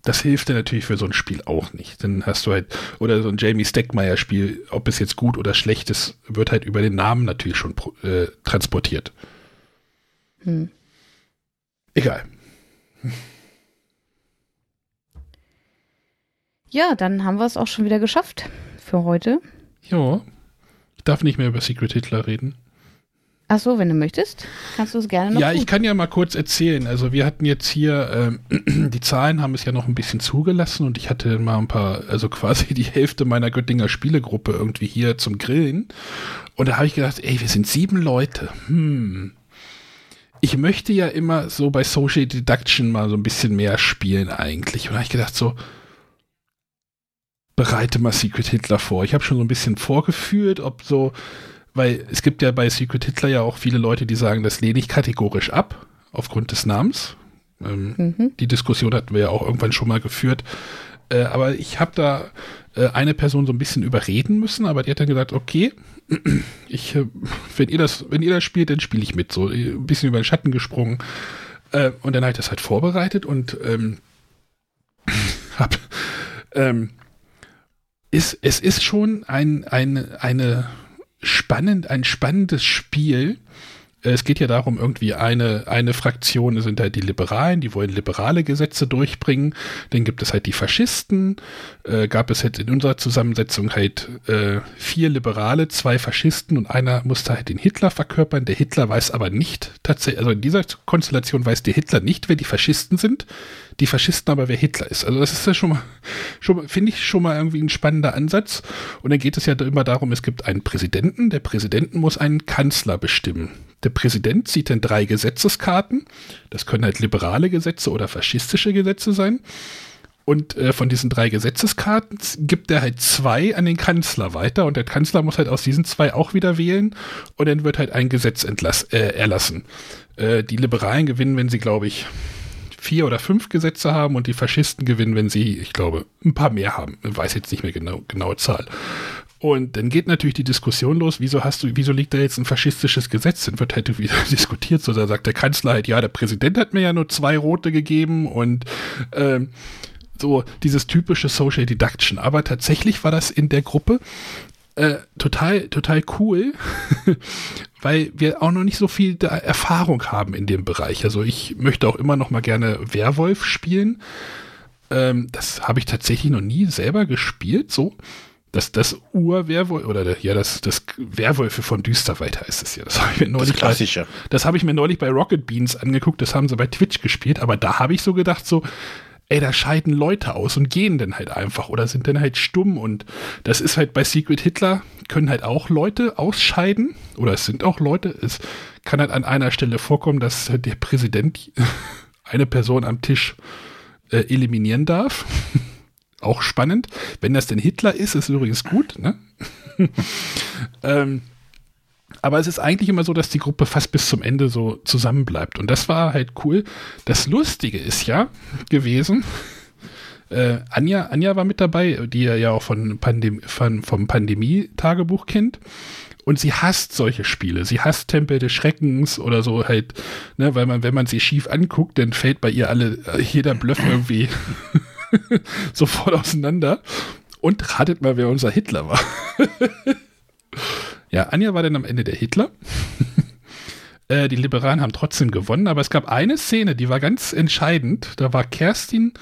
Das hilft dir natürlich für so ein Spiel auch nicht. Dann hast du halt, oder so ein Jamie Steckmeier-Spiel, ob es jetzt gut oder schlecht ist, wird halt über den Namen natürlich schon äh, transportiert. Hm. Egal.
Ja, dann haben wir es auch schon wieder geschafft für heute.
Ja. Ich darf nicht mehr über Secret Hitler reden.
Ach so, wenn du möchtest, kannst du es gerne noch
Ja, tun. ich kann ja mal kurz erzählen. Also wir hatten jetzt hier, äh, die Zahlen haben es ja noch ein bisschen zugelassen und ich hatte mal ein paar, also quasi die Hälfte meiner Göttinger Spielegruppe irgendwie hier zum Grillen. Und da habe ich gedacht, ey, wir sind sieben Leute. Hm. Ich möchte ja immer so bei Social Deduction mal so ein bisschen mehr spielen eigentlich. Und da habe ich gedacht so, bereite mal Secret Hitler vor. Ich habe schon so ein bisschen vorgefühlt, ob so, weil es gibt ja bei Secret Hitler ja auch viele Leute, die sagen, das lehne ich kategorisch ab, aufgrund des Namens. Ähm, mhm. Die Diskussion hatten wir ja auch irgendwann schon mal geführt. Äh, aber ich habe da äh, eine Person so ein bisschen überreden müssen, aber die hat dann gesagt, okay, ich, äh, wenn ihr das, wenn ihr das spielt, dann spiele ich mit. So ein bisschen über den Schatten gesprungen. Äh, und dann habe ich das halt vorbereitet und ähm, hab, ähm, ist, es ist schon ein, ein, eine spannend, ein spannendes Spiel, es geht ja darum, irgendwie eine, eine Fraktion sind halt die Liberalen, die wollen liberale Gesetze durchbringen. Dann gibt es halt die Faschisten. Äh, gab es jetzt in unserer Zusammensetzung halt äh, vier Liberale, zwei Faschisten und einer musste halt den Hitler verkörpern. Der Hitler weiß aber nicht tatsächlich, also in dieser Konstellation weiß der Hitler nicht, wer die Faschisten sind die Faschisten aber wer Hitler ist. Also das ist ja schon mal, schon finde ich schon mal irgendwie ein spannender Ansatz. Und dann geht es ja immer darum, es gibt einen Präsidenten, der Präsidenten muss einen Kanzler bestimmen. Der Präsident zieht dann drei Gesetzeskarten. Das können halt liberale Gesetze oder faschistische Gesetze sein. Und äh, von diesen drei Gesetzeskarten gibt er halt zwei an den Kanzler weiter und der Kanzler muss halt aus diesen zwei auch wieder wählen und dann wird halt ein Gesetz entlass, äh, erlassen. Äh, die Liberalen gewinnen, wenn sie, glaube ich, vier oder fünf Gesetze haben und die Faschisten gewinnen, wenn sie, ich glaube, ein paar mehr haben. Ich weiß jetzt nicht mehr genau, genaue Zahl. Und dann geht natürlich die Diskussion los, wieso hast du, wieso liegt da jetzt ein faschistisches Gesetz? Dann wird halt wieder diskutiert, so da sagt der Kanzler halt, ja, der Präsident hat mir ja nur zwei rote gegeben und ähm, so dieses typische Social Deduction. Aber tatsächlich war das in der Gruppe äh, total, total cool, weil wir auch noch nicht so viel Erfahrung haben in dem Bereich. Also ich möchte auch immer noch mal gerne Werwolf spielen. Ähm, das habe ich tatsächlich noch nie selber gespielt, so. Das, das Ur-Werwolf, oder der, ja, das, das Werwölfe von Düsterwald heißt es ja. Das habe ich mir neulich das Klassische. Bei, das habe ich mir neulich bei Rocket Beans angeguckt, das haben sie bei Twitch gespielt, aber da habe ich so gedacht, so, ey, da scheiden Leute aus und gehen dann halt einfach oder sind dann halt stumm und das ist halt bei Secret Hitler können halt auch Leute ausscheiden oder es sind auch Leute, es kann halt an einer Stelle vorkommen, dass der Präsident eine Person am Tisch äh, eliminieren darf. auch spannend. Wenn das denn Hitler ist, ist übrigens gut, ne? ähm, aber es ist eigentlich immer so, dass die Gruppe fast bis zum Ende so zusammenbleibt. Und das war halt cool. Das Lustige ist ja gewesen, äh, Anja, Anja war mit dabei, die ihr ja auch von Pandem von, vom Pandemie-Tagebuch kennt. Und sie hasst solche Spiele. Sie hasst Tempel des Schreckens oder so halt, ne, weil man, wenn man sie schief anguckt, dann fällt bei ihr alle, äh, jeder Bluff irgendwie sofort auseinander. Und ratet mal, wer unser Hitler war. Ja, Anja war dann am Ende der Hitler. äh, die Liberalen haben trotzdem gewonnen, aber es gab eine Szene, die war ganz entscheidend. Da war Kerstin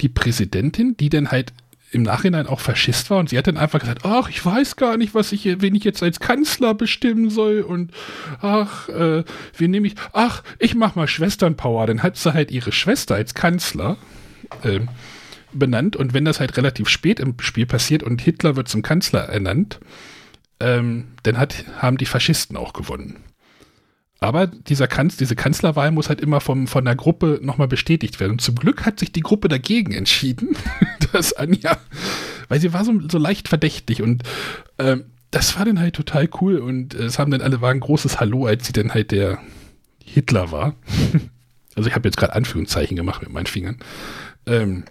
die Präsidentin, die dann halt im Nachhinein auch Faschist war und sie hat dann einfach gesagt, ach, ich weiß gar nicht, was ich, wen ich jetzt als Kanzler bestimmen soll und ach, äh, wen nehme ich, ach, ich mach mal Schwesternpower. Dann hat sie halt ihre Schwester als Kanzler äh, benannt und wenn das halt relativ spät im Spiel passiert und Hitler wird zum Kanzler ernannt, ähm, dann hat, haben die Faschisten auch gewonnen. Aber dieser Kanz, diese Kanzlerwahl muss halt immer vom, von der Gruppe nochmal bestätigt werden. Und zum Glück hat sich die Gruppe dagegen entschieden, dass Anja, weil sie war so, so leicht verdächtig und ähm, das war dann halt total cool und es haben dann alle war ein großes Hallo, als sie dann halt der Hitler war. also ich habe jetzt gerade Anführungszeichen gemacht mit meinen Fingern. Ähm,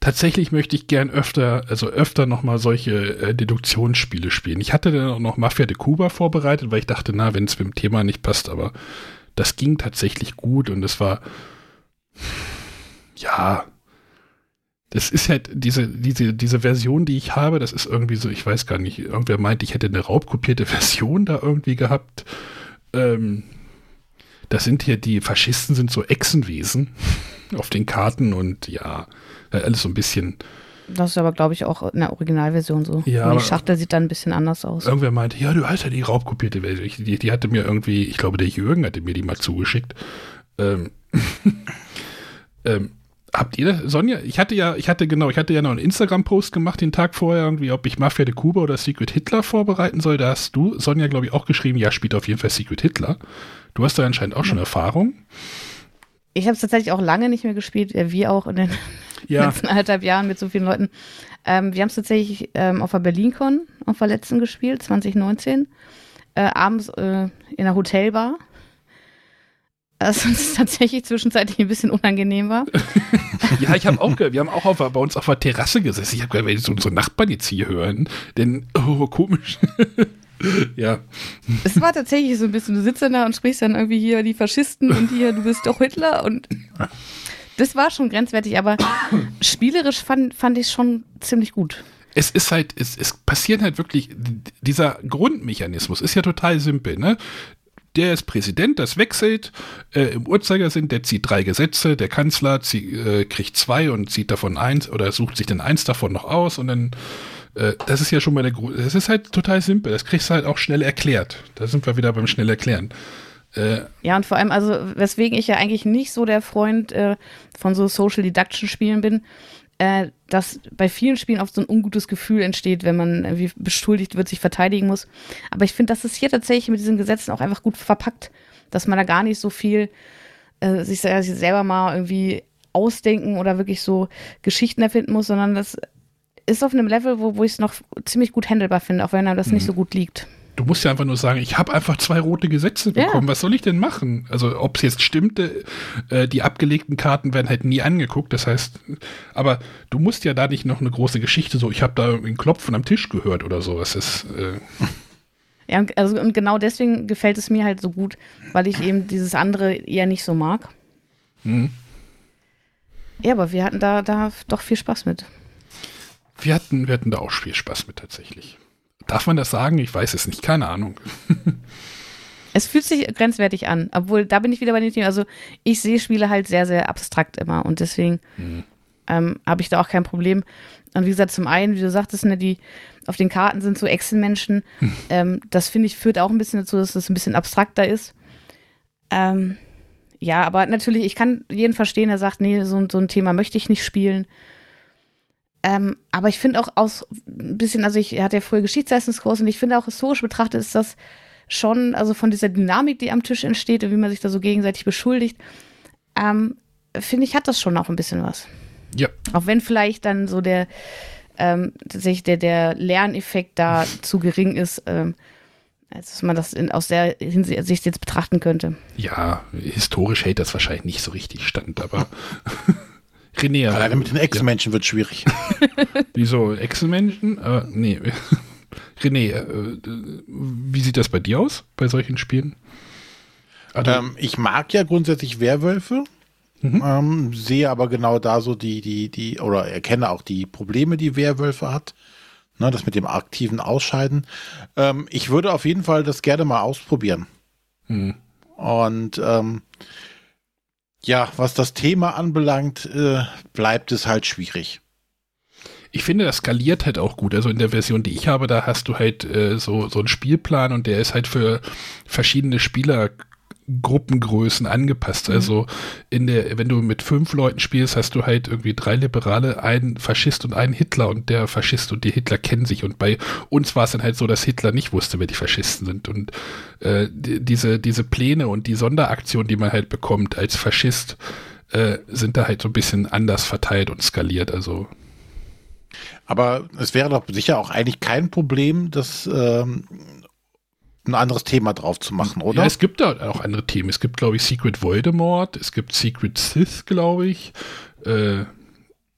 tatsächlich möchte ich gern öfter, also öfter nochmal solche äh, Deduktionsspiele spielen. Ich hatte dann auch noch Mafia de Cuba vorbereitet, weil ich dachte, na, wenn es mit dem Thema nicht passt, aber das ging tatsächlich gut und es war, ja, das ist halt diese, diese, diese Version, die ich habe, das ist irgendwie so, ich weiß gar nicht, irgendwer meint, ich hätte eine raubkopierte Version da irgendwie gehabt. Ähm, das sind hier, die Faschisten sind so Echsenwesen auf den Karten und ja, alles so ein bisschen.
Das ist aber, glaube ich, auch in der Originalversion so.
Ja,
die Schachtel sieht dann ein bisschen anders aus.
Irgendwer meinte, ja, du hast ja die raubkopierte Version. Die, die hatte mir irgendwie, ich glaube, der Jürgen hatte mir die mal zugeschickt. Ähm, ähm, habt ihr das, Sonja, ich hatte ja, ich hatte genau, ich hatte ja noch einen Instagram-Post gemacht den Tag vorher, irgendwie, ob ich Mafia de Cuba oder Secret Hitler vorbereiten soll. Da hast du, Sonja, glaube ich, auch geschrieben, ja, spielt auf jeden Fall Secret Hitler. Du hast da anscheinend auch ja. schon Erfahrung.
Ich habe es tatsächlich auch lange nicht mehr gespielt, äh, wie auch in den ja. letzten anderthalb Jahren mit so vielen Leuten. Ähm, wir haben es tatsächlich ähm, auf der BerlinCon auf der letzten gespielt, 2019. Äh, abends äh, in einer Hotelbar. Was uns tatsächlich zwischenzeitlich ein bisschen unangenehm war.
ja, ich habe auch, wir haben auch auf, bei uns auf der Terrasse gesessen. Ich habe gehört, wenn so unsere Nachbarn jetzt hier hören, denn, oh, komisch. ja.
Es war tatsächlich so ein bisschen, du sitzt dann da und sprichst dann irgendwie hier die Faschisten und hier, du bist doch Hitler und das war schon grenzwertig, aber spielerisch fand, fand ich es schon ziemlich gut.
Es ist halt, es, es passiert halt wirklich, dieser Grundmechanismus ist ja total simpel, ne? der ist Präsident, das wechselt. Äh, Im Uhrzeigersinn, der zieht drei Gesetze, der Kanzler zieh, äh, kriegt zwei und zieht davon eins oder sucht sich dann eins davon noch aus und dann äh, das ist ja schon mal der Grund. Das ist halt total simpel. Das kriegst du halt auch schnell erklärt. Da sind wir wieder beim schnell erklären.
Äh, ja, und vor allem, also, weswegen ich ja eigentlich nicht so der Freund äh, von so Social Deduction Spielen bin, äh, dass bei vielen Spielen oft so ein ungutes Gefühl entsteht, wenn man irgendwie beschuldigt wird, sich verteidigen muss. Aber ich finde, das ist hier tatsächlich mit diesen Gesetzen auch einfach gut verpackt, dass man da gar nicht so viel äh, sich selber mal irgendwie ausdenken oder wirklich so Geschichten erfinden muss, sondern das ist auf einem Level, wo, wo ich es noch ziemlich gut handelbar finde, auch wenn einem das mhm. nicht so gut liegt.
Du musst ja einfach nur sagen, ich habe einfach zwei rote Gesetze bekommen. Ja. Was soll ich denn machen? Also ob es jetzt stimmte, äh, die abgelegten Karten werden halt nie angeguckt. Das heißt, aber du musst ja da nicht noch eine große Geschichte so, ich habe da irgendwie einen Klopfen am Tisch gehört oder sowas. Das äh
ja, also und genau deswegen gefällt es mir halt so gut, weil ich eben dieses andere eher nicht so mag. Mhm. Ja, aber wir hatten da, da doch viel Spaß mit.
Wir hatten, wir hatten da auch viel Spaß mit tatsächlich. Darf man das sagen? Ich weiß es nicht, keine Ahnung.
es fühlt sich grenzwertig an, obwohl da bin ich wieder bei dem Thema. Also ich sehe Spiele halt sehr, sehr abstrakt immer und deswegen mhm. ähm, habe ich da auch kein Problem. Und wie gesagt, zum einen, wie du sagtest, ne, die auf den Karten sind so Echsenmenschen. Hm. Ähm, das finde ich führt auch ein bisschen dazu, dass es das ein bisschen abstrakter ist. Ähm, ja, aber natürlich, ich kann jeden verstehen, der sagt, nee, so, so ein Thema möchte ich nicht spielen. Ähm, aber ich finde auch aus ein bisschen, also ich hatte ja früher Geschichtsleistungskurs und ich finde auch historisch betrachtet ist das schon, also von dieser Dynamik, die am Tisch entsteht und wie man sich da so gegenseitig beschuldigt, ähm, finde ich, hat das schon auch ein bisschen was.
Ja.
Auch wenn vielleicht dann so der, ähm, tatsächlich der, der Lerneffekt da zu gering ist, ähm, als dass man das in, aus der Hinsicht jetzt betrachten könnte.
Ja, historisch hält das wahrscheinlich nicht so richtig stand, aber
René. Alleine mit den Echsenmenschen ja. wird schwierig.
Wieso? Echsenmenschen? Äh, nee. René, äh, wie sieht das bei dir aus, bei solchen Spielen?
Also, ähm, ich mag ja grundsätzlich Werwölfe. Mhm. Ähm, sehe aber genau da so die, die, die, oder erkenne auch die Probleme, die Werwölfe hat. Ne, das mit dem aktiven Ausscheiden. Ähm, ich würde auf jeden Fall das gerne mal ausprobieren. Mhm. Und ähm, ja, was das Thema anbelangt, äh, bleibt es halt schwierig.
Ich finde, das skaliert halt auch gut. Also in der Version, die ich habe, da hast du halt äh, so, so einen Spielplan und der ist halt für verschiedene Spieler Gruppengrößen angepasst. Mhm. Also in der, wenn du mit fünf Leuten spielst, hast du halt irgendwie drei Liberale, einen Faschist und einen Hitler und der Faschist und die Hitler kennen sich. Und bei uns war es dann halt so, dass Hitler nicht wusste, wer die Faschisten sind. Und äh, die, diese, diese Pläne und die Sonderaktionen, die man halt bekommt als Faschist, äh, sind da halt so ein bisschen anders verteilt und skaliert. Also
aber es wäre doch sicher auch eigentlich kein Problem, dass ähm, ein anderes Thema drauf zu machen, oder?
Ja, es gibt da auch andere Themen. Es gibt, glaube ich, Secret Voldemort, es gibt Secret Sith, glaube ich. Äh,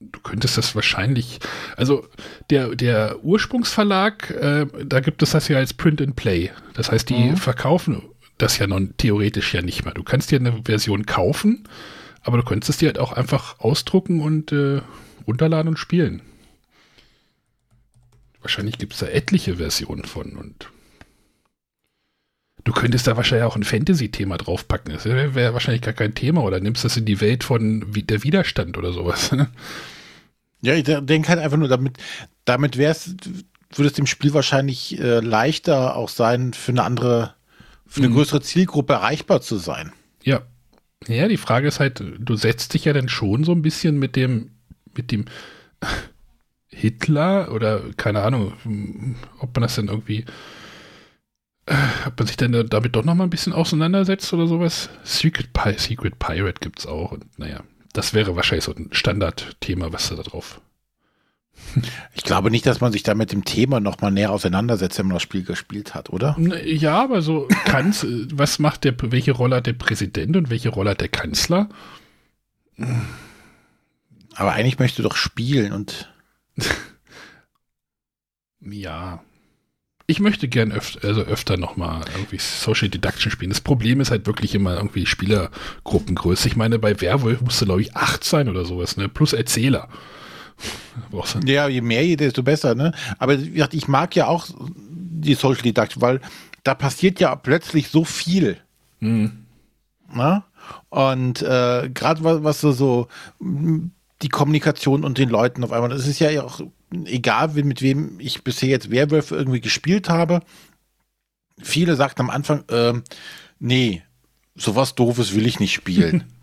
du könntest das wahrscheinlich, also der, der Ursprungsverlag, äh, da gibt es das ja als Print and Play. Das heißt, die mhm. verkaufen das ja noch theoretisch ja nicht mehr. Du kannst dir eine Version kaufen, aber du könntest es dir halt auch einfach ausdrucken und äh, runterladen und spielen. Wahrscheinlich gibt es da etliche Versionen von und Du könntest da wahrscheinlich auch ein Fantasy-Thema draufpacken. Das wäre wär wahrscheinlich gar kein Thema. Oder nimmst das in die Welt von der Widerstand oder sowas.
ja, ich denke halt einfach nur, damit, damit würde es dem Spiel wahrscheinlich äh, leichter auch sein, für eine andere, für eine mhm. größere Zielgruppe erreichbar zu sein.
Ja. Ja, die Frage ist halt, du setzt dich ja dann schon so ein bisschen mit dem, mit dem Hitler oder keine Ahnung, ob man das dann irgendwie ob man sich denn damit doch noch mal ein bisschen auseinandersetzt oder sowas. Secret, Pi Secret Pirate gibt es auch. Und naja, das wäre wahrscheinlich so ein Standardthema, was da drauf.
Ich glaube nicht, dass man sich da mit dem Thema noch mal näher auseinandersetzt, wenn man das Spiel gespielt hat, oder?
Ja, aber so kann's, was macht der, welche Rolle hat der Präsident und welche Rolle hat der Kanzler?
Aber eigentlich möchte doch spielen und.
ja. Ich möchte gern öfter, also öfter nochmal irgendwie Social Deduction spielen. Das Problem ist halt wirklich immer irgendwie Spielergruppengröße. Ich meine, bei Werwolf musste, glaube ich, acht sein oder sowas, ne? Plus Erzähler.
Ja, je mehr, desto besser, ne? Aber ich mag ja auch die Social Deduction, weil da passiert ja plötzlich so viel. Mhm. Na? Und äh, gerade was, was so, so die Kommunikation und den Leuten auf einmal, das ist ja auch egal, mit wem ich bisher jetzt Werwölfe irgendwie gespielt habe. Viele sagten am Anfang, äh, nee, sowas Doofes will ich nicht spielen.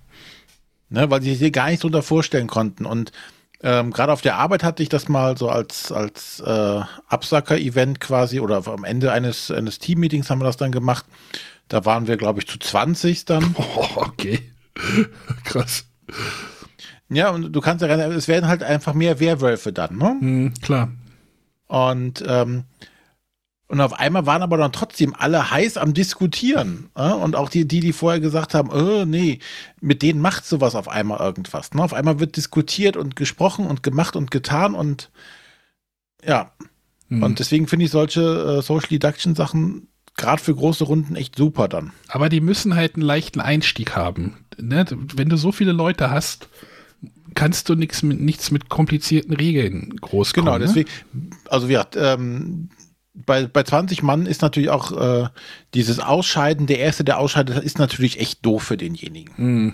ne, weil sie sich gar nicht so da vorstellen konnten. Und ähm, gerade auf der Arbeit hatte ich das mal so als, als äh, Absacker-Event quasi oder am Ende eines, eines Team-Meetings haben wir das dann gemacht. Da waren wir, glaube ich, zu 20 dann.
Oh, okay. Krass.
Ja, und du kannst ja, es werden halt einfach mehr Werwölfe dann, ne?
Mhm, klar.
Und, ähm, und auf einmal waren aber dann trotzdem alle heiß am Diskutieren. Äh? Und auch die, die, die vorher gesagt haben, oh, nee, mit denen macht sowas auf einmal irgendwas. Ne? Auf einmal wird diskutiert und gesprochen und gemacht und getan und ja. Mhm. Und deswegen finde ich solche äh, Social Deduction Sachen gerade für große Runden echt super dann.
Aber die müssen halt einen leichten Einstieg haben. Ne? Wenn du so viele Leute hast, kannst du nichts mit, nichts mit komplizierten Regeln groß
Genau, kommen, ne? deswegen, also ja, ähm, bei, bei 20 Mann ist natürlich auch äh, dieses Ausscheiden, der Erste, der ausscheidet, ist natürlich echt doof für denjenigen. Mhm.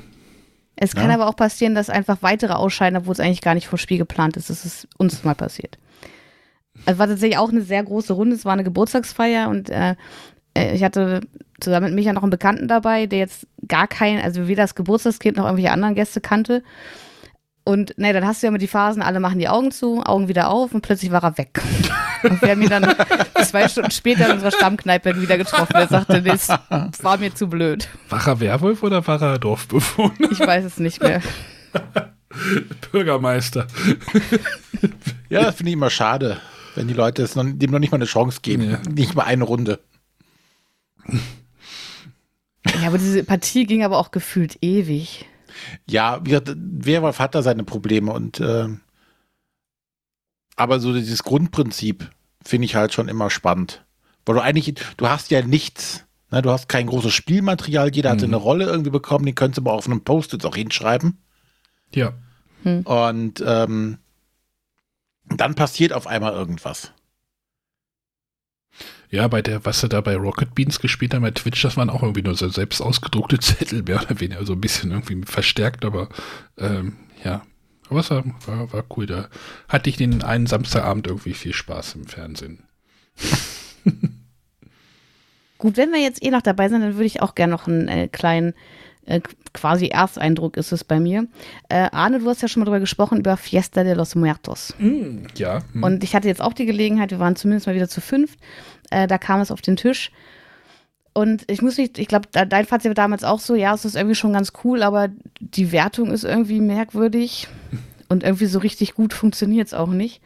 Es kann ja. aber auch passieren, dass einfach weitere ausscheiden, obwohl es eigentlich gar nicht vor Spiel geplant ist. Das ist uns mal passiert. Es war tatsächlich auch eine sehr große Runde. Es war eine Geburtstagsfeier und äh, äh ich hatte zusammen mit Micha noch einen Bekannten dabei, der jetzt gar kein, also weder das Geburtstagskind noch irgendwelche anderen Gäste kannte. Und ne, dann hast du ja immer die Phasen, alle machen die Augen zu, Augen wieder auf und plötzlich war er weg. Und wir haben ihn dann zwei Stunden später in unserer Stammkneipe wieder getroffen. Er sagte, das war mir zu blöd.
War er Werwolf oder war er Dorfbewohner?
Ich weiß es nicht mehr.
Bürgermeister.
ja, das finde ich immer schade, wenn die Leute es noch, dem noch nicht mal eine Chance geben. Ja. Nicht mal eine Runde.
Ja, aber diese Partie ging aber auch gefühlt ewig.
Ja, Werwolf hat da seine Probleme und äh, aber so dieses Grundprinzip finde ich halt schon immer spannend. Weil du eigentlich, du hast ja nichts, ne? du hast kein großes Spielmaterial, jeder mhm. hatte eine Rolle irgendwie bekommen, den könntest du aber auf einem Post-it auch hinschreiben.
Ja.
Hm. Und ähm, dann passiert auf einmal irgendwas.
Ja, bei der, was sie da bei Rocket Beans gespielt haben bei Twitch, das waren auch irgendwie nur so selbst ausgedruckte Zettel, mehr oder weniger, so ein bisschen irgendwie verstärkt, aber ähm, ja. Aber es war, war, war cool. Da hatte ich den einen Samstagabend irgendwie viel Spaß im Fernsehen.
Gut, wenn wir jetzt eh noch dabei sind, dann würde ich auch gerne noch einen äh, kleinen äh, quasi Ersteindruck ist es bei mir. Äh, Arne, du hast ja schon mal drüber gesprochen, über Fiesta de los Muertos.
Mm, ja. Mm.
Und ich hatte jetzt auch die Gelegenheit, wir waren zumindest mal wieder zu fünft, äh, da kam es auf den Tisch. Und ich muss nicht, ich glaube, dein Fazit war damals auch so, ja, es ist irgendwie schon ganz cool, aber die Wertung ist irgendwie merkwürdig und irgendwie so richtig gut funktioniert es auch nicht.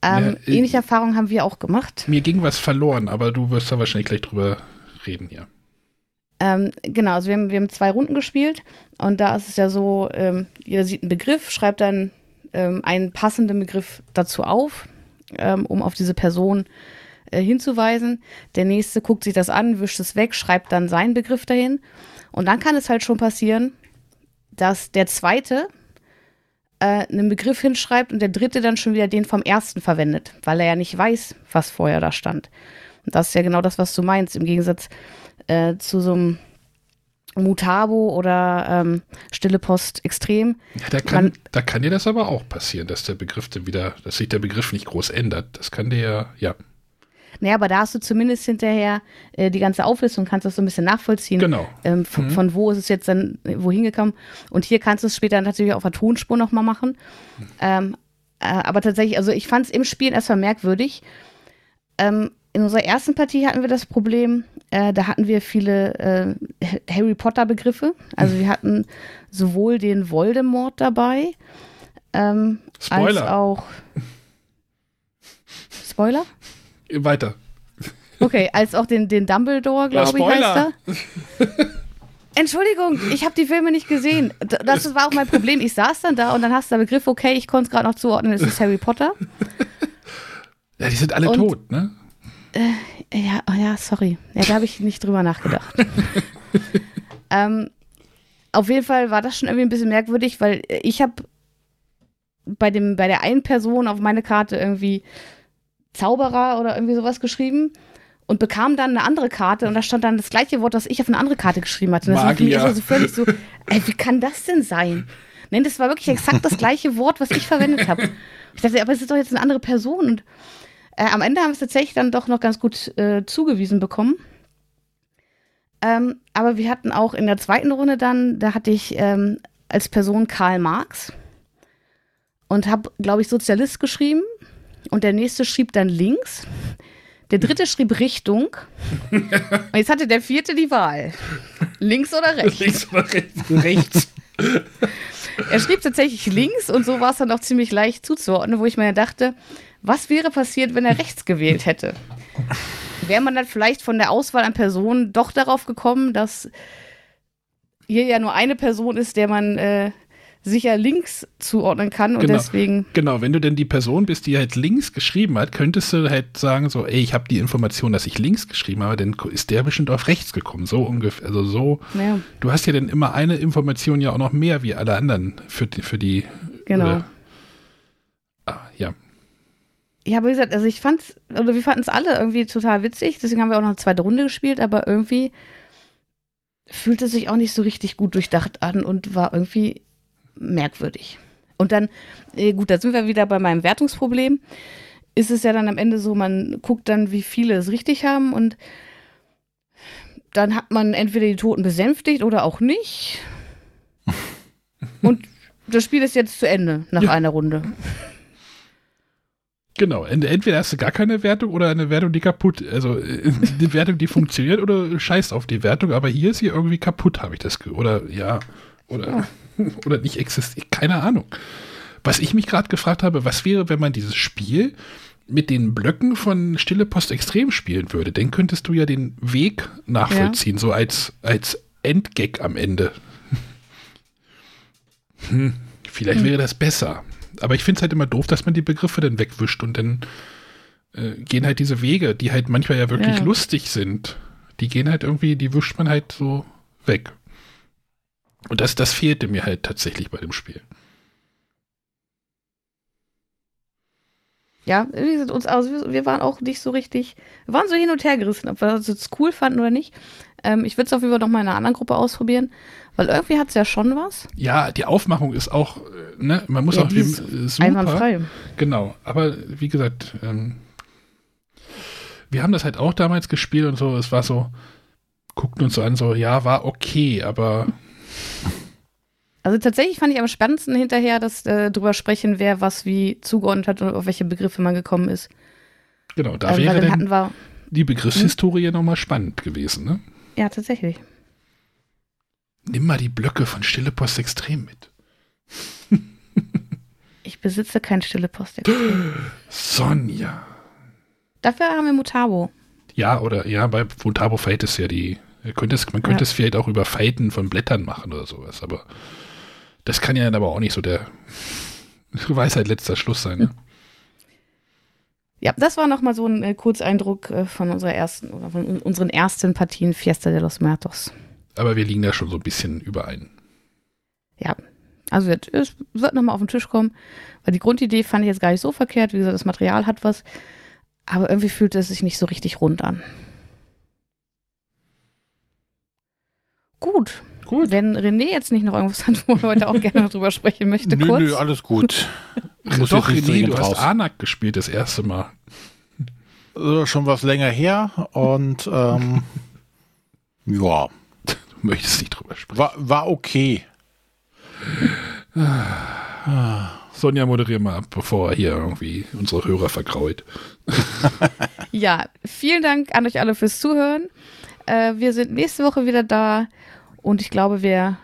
Ähm, ja, ähnliche Erfahrungen haben wir auch gemacht.
Mir ging was verloren, aber du wirst da wahrscheinlich gleich drüber reden, ja.
Ähm, genau, also wir haben, wir haben zwei Runden gespielt und da ist es ja so, ähm, jeder sieht einen Begriff, schreibt dann ähm, einen passenden Begriff dazu auf, ähm, um auf diese Person äh, hinzuweisen. Der nächste guckt sich das an, wischt es weg, schreibt dann seinen Begriff dahin. Und dann kann es halt schon passieren, dass der zweite äh, einen Begriff hinschreibt und der dritte dann schon wieder den vom ersten verwendet, weil er ja nicht weiß, was vorher da stand. Und das ist ja genau das, was du meinst. Im Gegensatz äh, zu so einem Mutabo oder ähm, Stille Post extrem.
Ja, da kann, Man, da kann dir das aber auch passieren, dass der Begriff dann wieder, dass sich der Begriff nicht groß ändert. Das kann dir ja.
Naja, aber da hast du zumindest hinterher äh, die ganze Auflistung, kannst das so ein bisschen nachvollziehen.
Genau.
Ähm, von, mhm. von, wo ist es jetzt dann wohin gekommen? Und hier kannst du es später natürlich auf der Tonspur nochmal machen. Mhm. Ähm, äh, aber tatsächlich, also ich fand es im Spiel erstmal merkwürdig, ähm, in unserer ersten Partie hatten wir das Problem, äh, da hatten wir viele äh, Harry Potter Begriffe. Also wir hatten sowohl den Voldemort dabei, ähm, als auch Spoiler?
Weiter.
Okay, als auch den, den Dumbledore, glaube ich, heißt er. Entschuldigung, ich habe die Filme nicht gesehen. Das war auch mein Problem. Ich saß dann da und dann hast du der Begriff, okay, ich konnte es gerade noch zuordnen, es ist Harry Potter.
Ja, die sind alle
Und-
tot, ne?
Ja, oh ja, sorry. Ja, da habe ich nicht drüber nachgedacht. ähm, auf jeden Fall war das schon irgendwie ein bisschen merkwürdig, weil ich habe bei, dem, bei der einen Person auf meine Karte irgendwie Zauberer oder irgendwie sowas geschrieben und bekam dann eine andere Karte und da stand dann das gleiche Wort, das ich auf eine andere Karte geschrieben hatte. Und das war für mich
Magier.
also völlig so, ey, wie kann das denn sein? Nein, das war wirklich exakt das gleiche Wort, was ich verwendet habe. Ich dachte, aber es ist doch jetzt eine andere Person. Und äh, am Ende haben wir es tatsächlich dann doch noch ganz gut äh, zugewiesen bekommen. Ähm, aber wir hatten auch in der zweiten Runde dann, da hatte ich ähm, als Person Karl Marx und habe, glaube ich, Sozialist geschrieben. Und der nächste schrieb dann links. Der dritte schrieb Richtung. Und jetzt hatte der vierte die Wahl. Links oder rechts?
Links oder rechts? rechts.
Er schrieb tatsächlich links und so war es dann auch ziemlich leicht zuzuordnen, wo ich mir dachte, was wäre passiert, wenn er rechts gewählt hätte? Wäre man dann vielleicht von der Auswahl an Personen doch darauf gekommen, dass hier ja nur eine Person ist, der man äh, sicher links zuordnen kann und
Genau.
deswegen.
Genau, wenn du denn die Person bist, die halt links geschrieben hat, könntest du halt sagen so, ey, ich habe die Information, dass ich links geschrieben habe, dann ist der bestimmt auf rechts gekommen. So ungefähr, also so.
Ja,
Du hast ja dann immer eine Information ja auch noch mehr wie alle anderen für die, für die
genau.
Ja.
Ja, aber wie gesagt, also ich fand's, oder wir fanden es alle irgendwie total witzig, deswegen haben wir auch noch eine zweite Runde gespielt, aber irgendwie fühlte es sich auch nicht so richtig gut durchdacht an und war irgendwie merkwürdig. Und dann, äh, gut, da sind wir wieder bei meinem Wertungsproblem. Ist es ja dann am Ende so, man guckt dann, wie viele es richtig haben und dann hat man entweder die Toten besänftigt oder auch nicht. Und das Spiel ist jetzt zu Ende nach
Ja.
einer Runde.
Genau, ent- entweder hast du gar keine Wertung oder eine Wertung, die kaputt, also äh, eine Wertung, die funktioniert oder scheißt auf die Wertung, aber hier ist sie irgendwie kaputt, habe ich das, oder ja, oder, oder nicht existiert, keine Ahnung. Was ich mich gerade gefragt habe, was wäre, wenn man dieses Spiel mit den Blöcken von Stille Post Extrem spielen würde, dann könntest du ja den Weg nachvollziehen, so als, als Endgag am Ende. Hm, vielleicht wäre das besser. Aber ich finde es halt immer doof, dass man die Begriffe dann wegwischt und dann äh, gehen halt diese Wege, die halt manchmal ja wirklich
Ja.
lustig sind, die gehen halt irgendwie, die wischt man halt so weg. Und das, das fehlte mir halt tatsächlich bei dem Spiel.
Ja, gesagt, uns, also wir- wir waren auch nicht so richtig, wir waren so hin und her gerissen, ob wir das jetzt cool fanden oder nicht. Ähm, ich würde es auf jeden Fall noch mal in einer anderen Gruppe ausprobieren, weil irgendwie hat es ja schon was.
Ja, die Aufmachung ist auch, äh, ne, man muss
Ja,
auch
ist
äh, super.
Einwandfrei.
Genau, aber wie gesagt, ähm, wir haben das halt auch damals gespielt und so, es war so, guckten uns so an, so, ja, war okay, aber
Also tatsächlich fand ich am spannendsten hinterher, dass äh, drüber sprechen, wer was wie zugeordnet hat und auf welche Begriffe man gekommen ist.
genau, da
Ähm,
wäre
dann
dann die Begriffshistorie nochmal spannend gewesen, ne?
ja, tatsächlich.
Nimm mal die Blöcke von Stille Post Extrem mit.
Ich besitze kein stille Post.
Sonja.
Dafür haben wir Mutabo.
Ja, oder ja, bei Votabo Fight ist ja die, könnte es, man könnte
Ja.
es vielleicht auch über Falten von Blättern machen oder sowas, aber das kann ja dann aber auch nicht so der Weisheit letzter Schluss sein, ne?
Ja, das war noch mal so ein äh, Kurzeindruck äh, von unserer ersten oder von un- unseren ersten Partien Fiesta de los Muertos.
Aber wir liegen da schon so ein bisschen überein.
Ja, also es es wird nochmal auf den Tisch kommen, weil die Grundidee fand ich jetzt gar nicht so verkehrt. Wie gesagt, das Material hat was, aber irgendwie fühlt es sich nicht so richtig rund an. Gut,
Gut.
wenn René jetzt nicht noch irgendwas hat, wo er heute auch gerne drüber sprechen möchte,
Nö,
kurz.
nö, alles gut. Muss
Doch, René, du hast
raus.
Anak gespielt das erste Mal.
Schon was länger her und ähm, ja,
möchtest nicht drüber sprechen.
war, war okay.
Sonja, moderier mal ab, bevor er hier irgendwie unsere Hörer verkrault.
Ja, vielen Dank an euch alle fürs Zuhören. Äh, wir sind nächste Woche wieder da und ich glaube, wir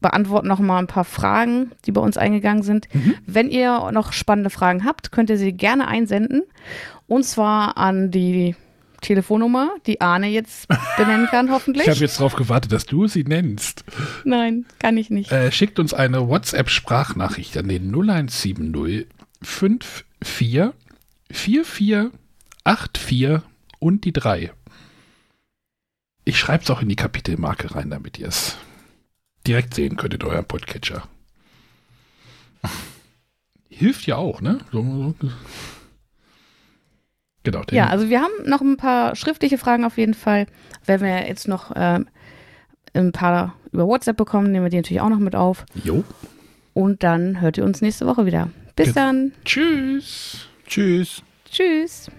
beantworten noch mal ein paar Fragen, die bei uns eingegangen sind. Wenn ihr noch spannende Fragen habt, könnt ihr sie gerne einsenden. Und zwar an die Telefonnummer, die Arne jetzt benennen kann, hoffentlich.
Ich habe jetzt darauf gewartet, dass du sie nennst.
Nein, kann ich nicht.
Äh, schickt uns eine WhatsApp-Sprachnachricht an den 0170 54 44 84 und die 3. Ich schreibe es auch in die Kapitelmarke rein, damit ihr es direkt sehen könnt in eurem Podcatcher. Hilft ja auch, ne? So, so. Genau. den-
Ja, also wir haben noch ein paar schriftliche Fragen auf jeden Fall. Wenn wir jetzt noch ähm, ein paar über WhatsApp bekommen, nehmen wir die natürlich auch noch mit auf.
Jo.
Und dann hört ihr uns nächste Woche wieder. Bis
Ge-
dann.
Tschüss.
Tschüss.
Tschüss.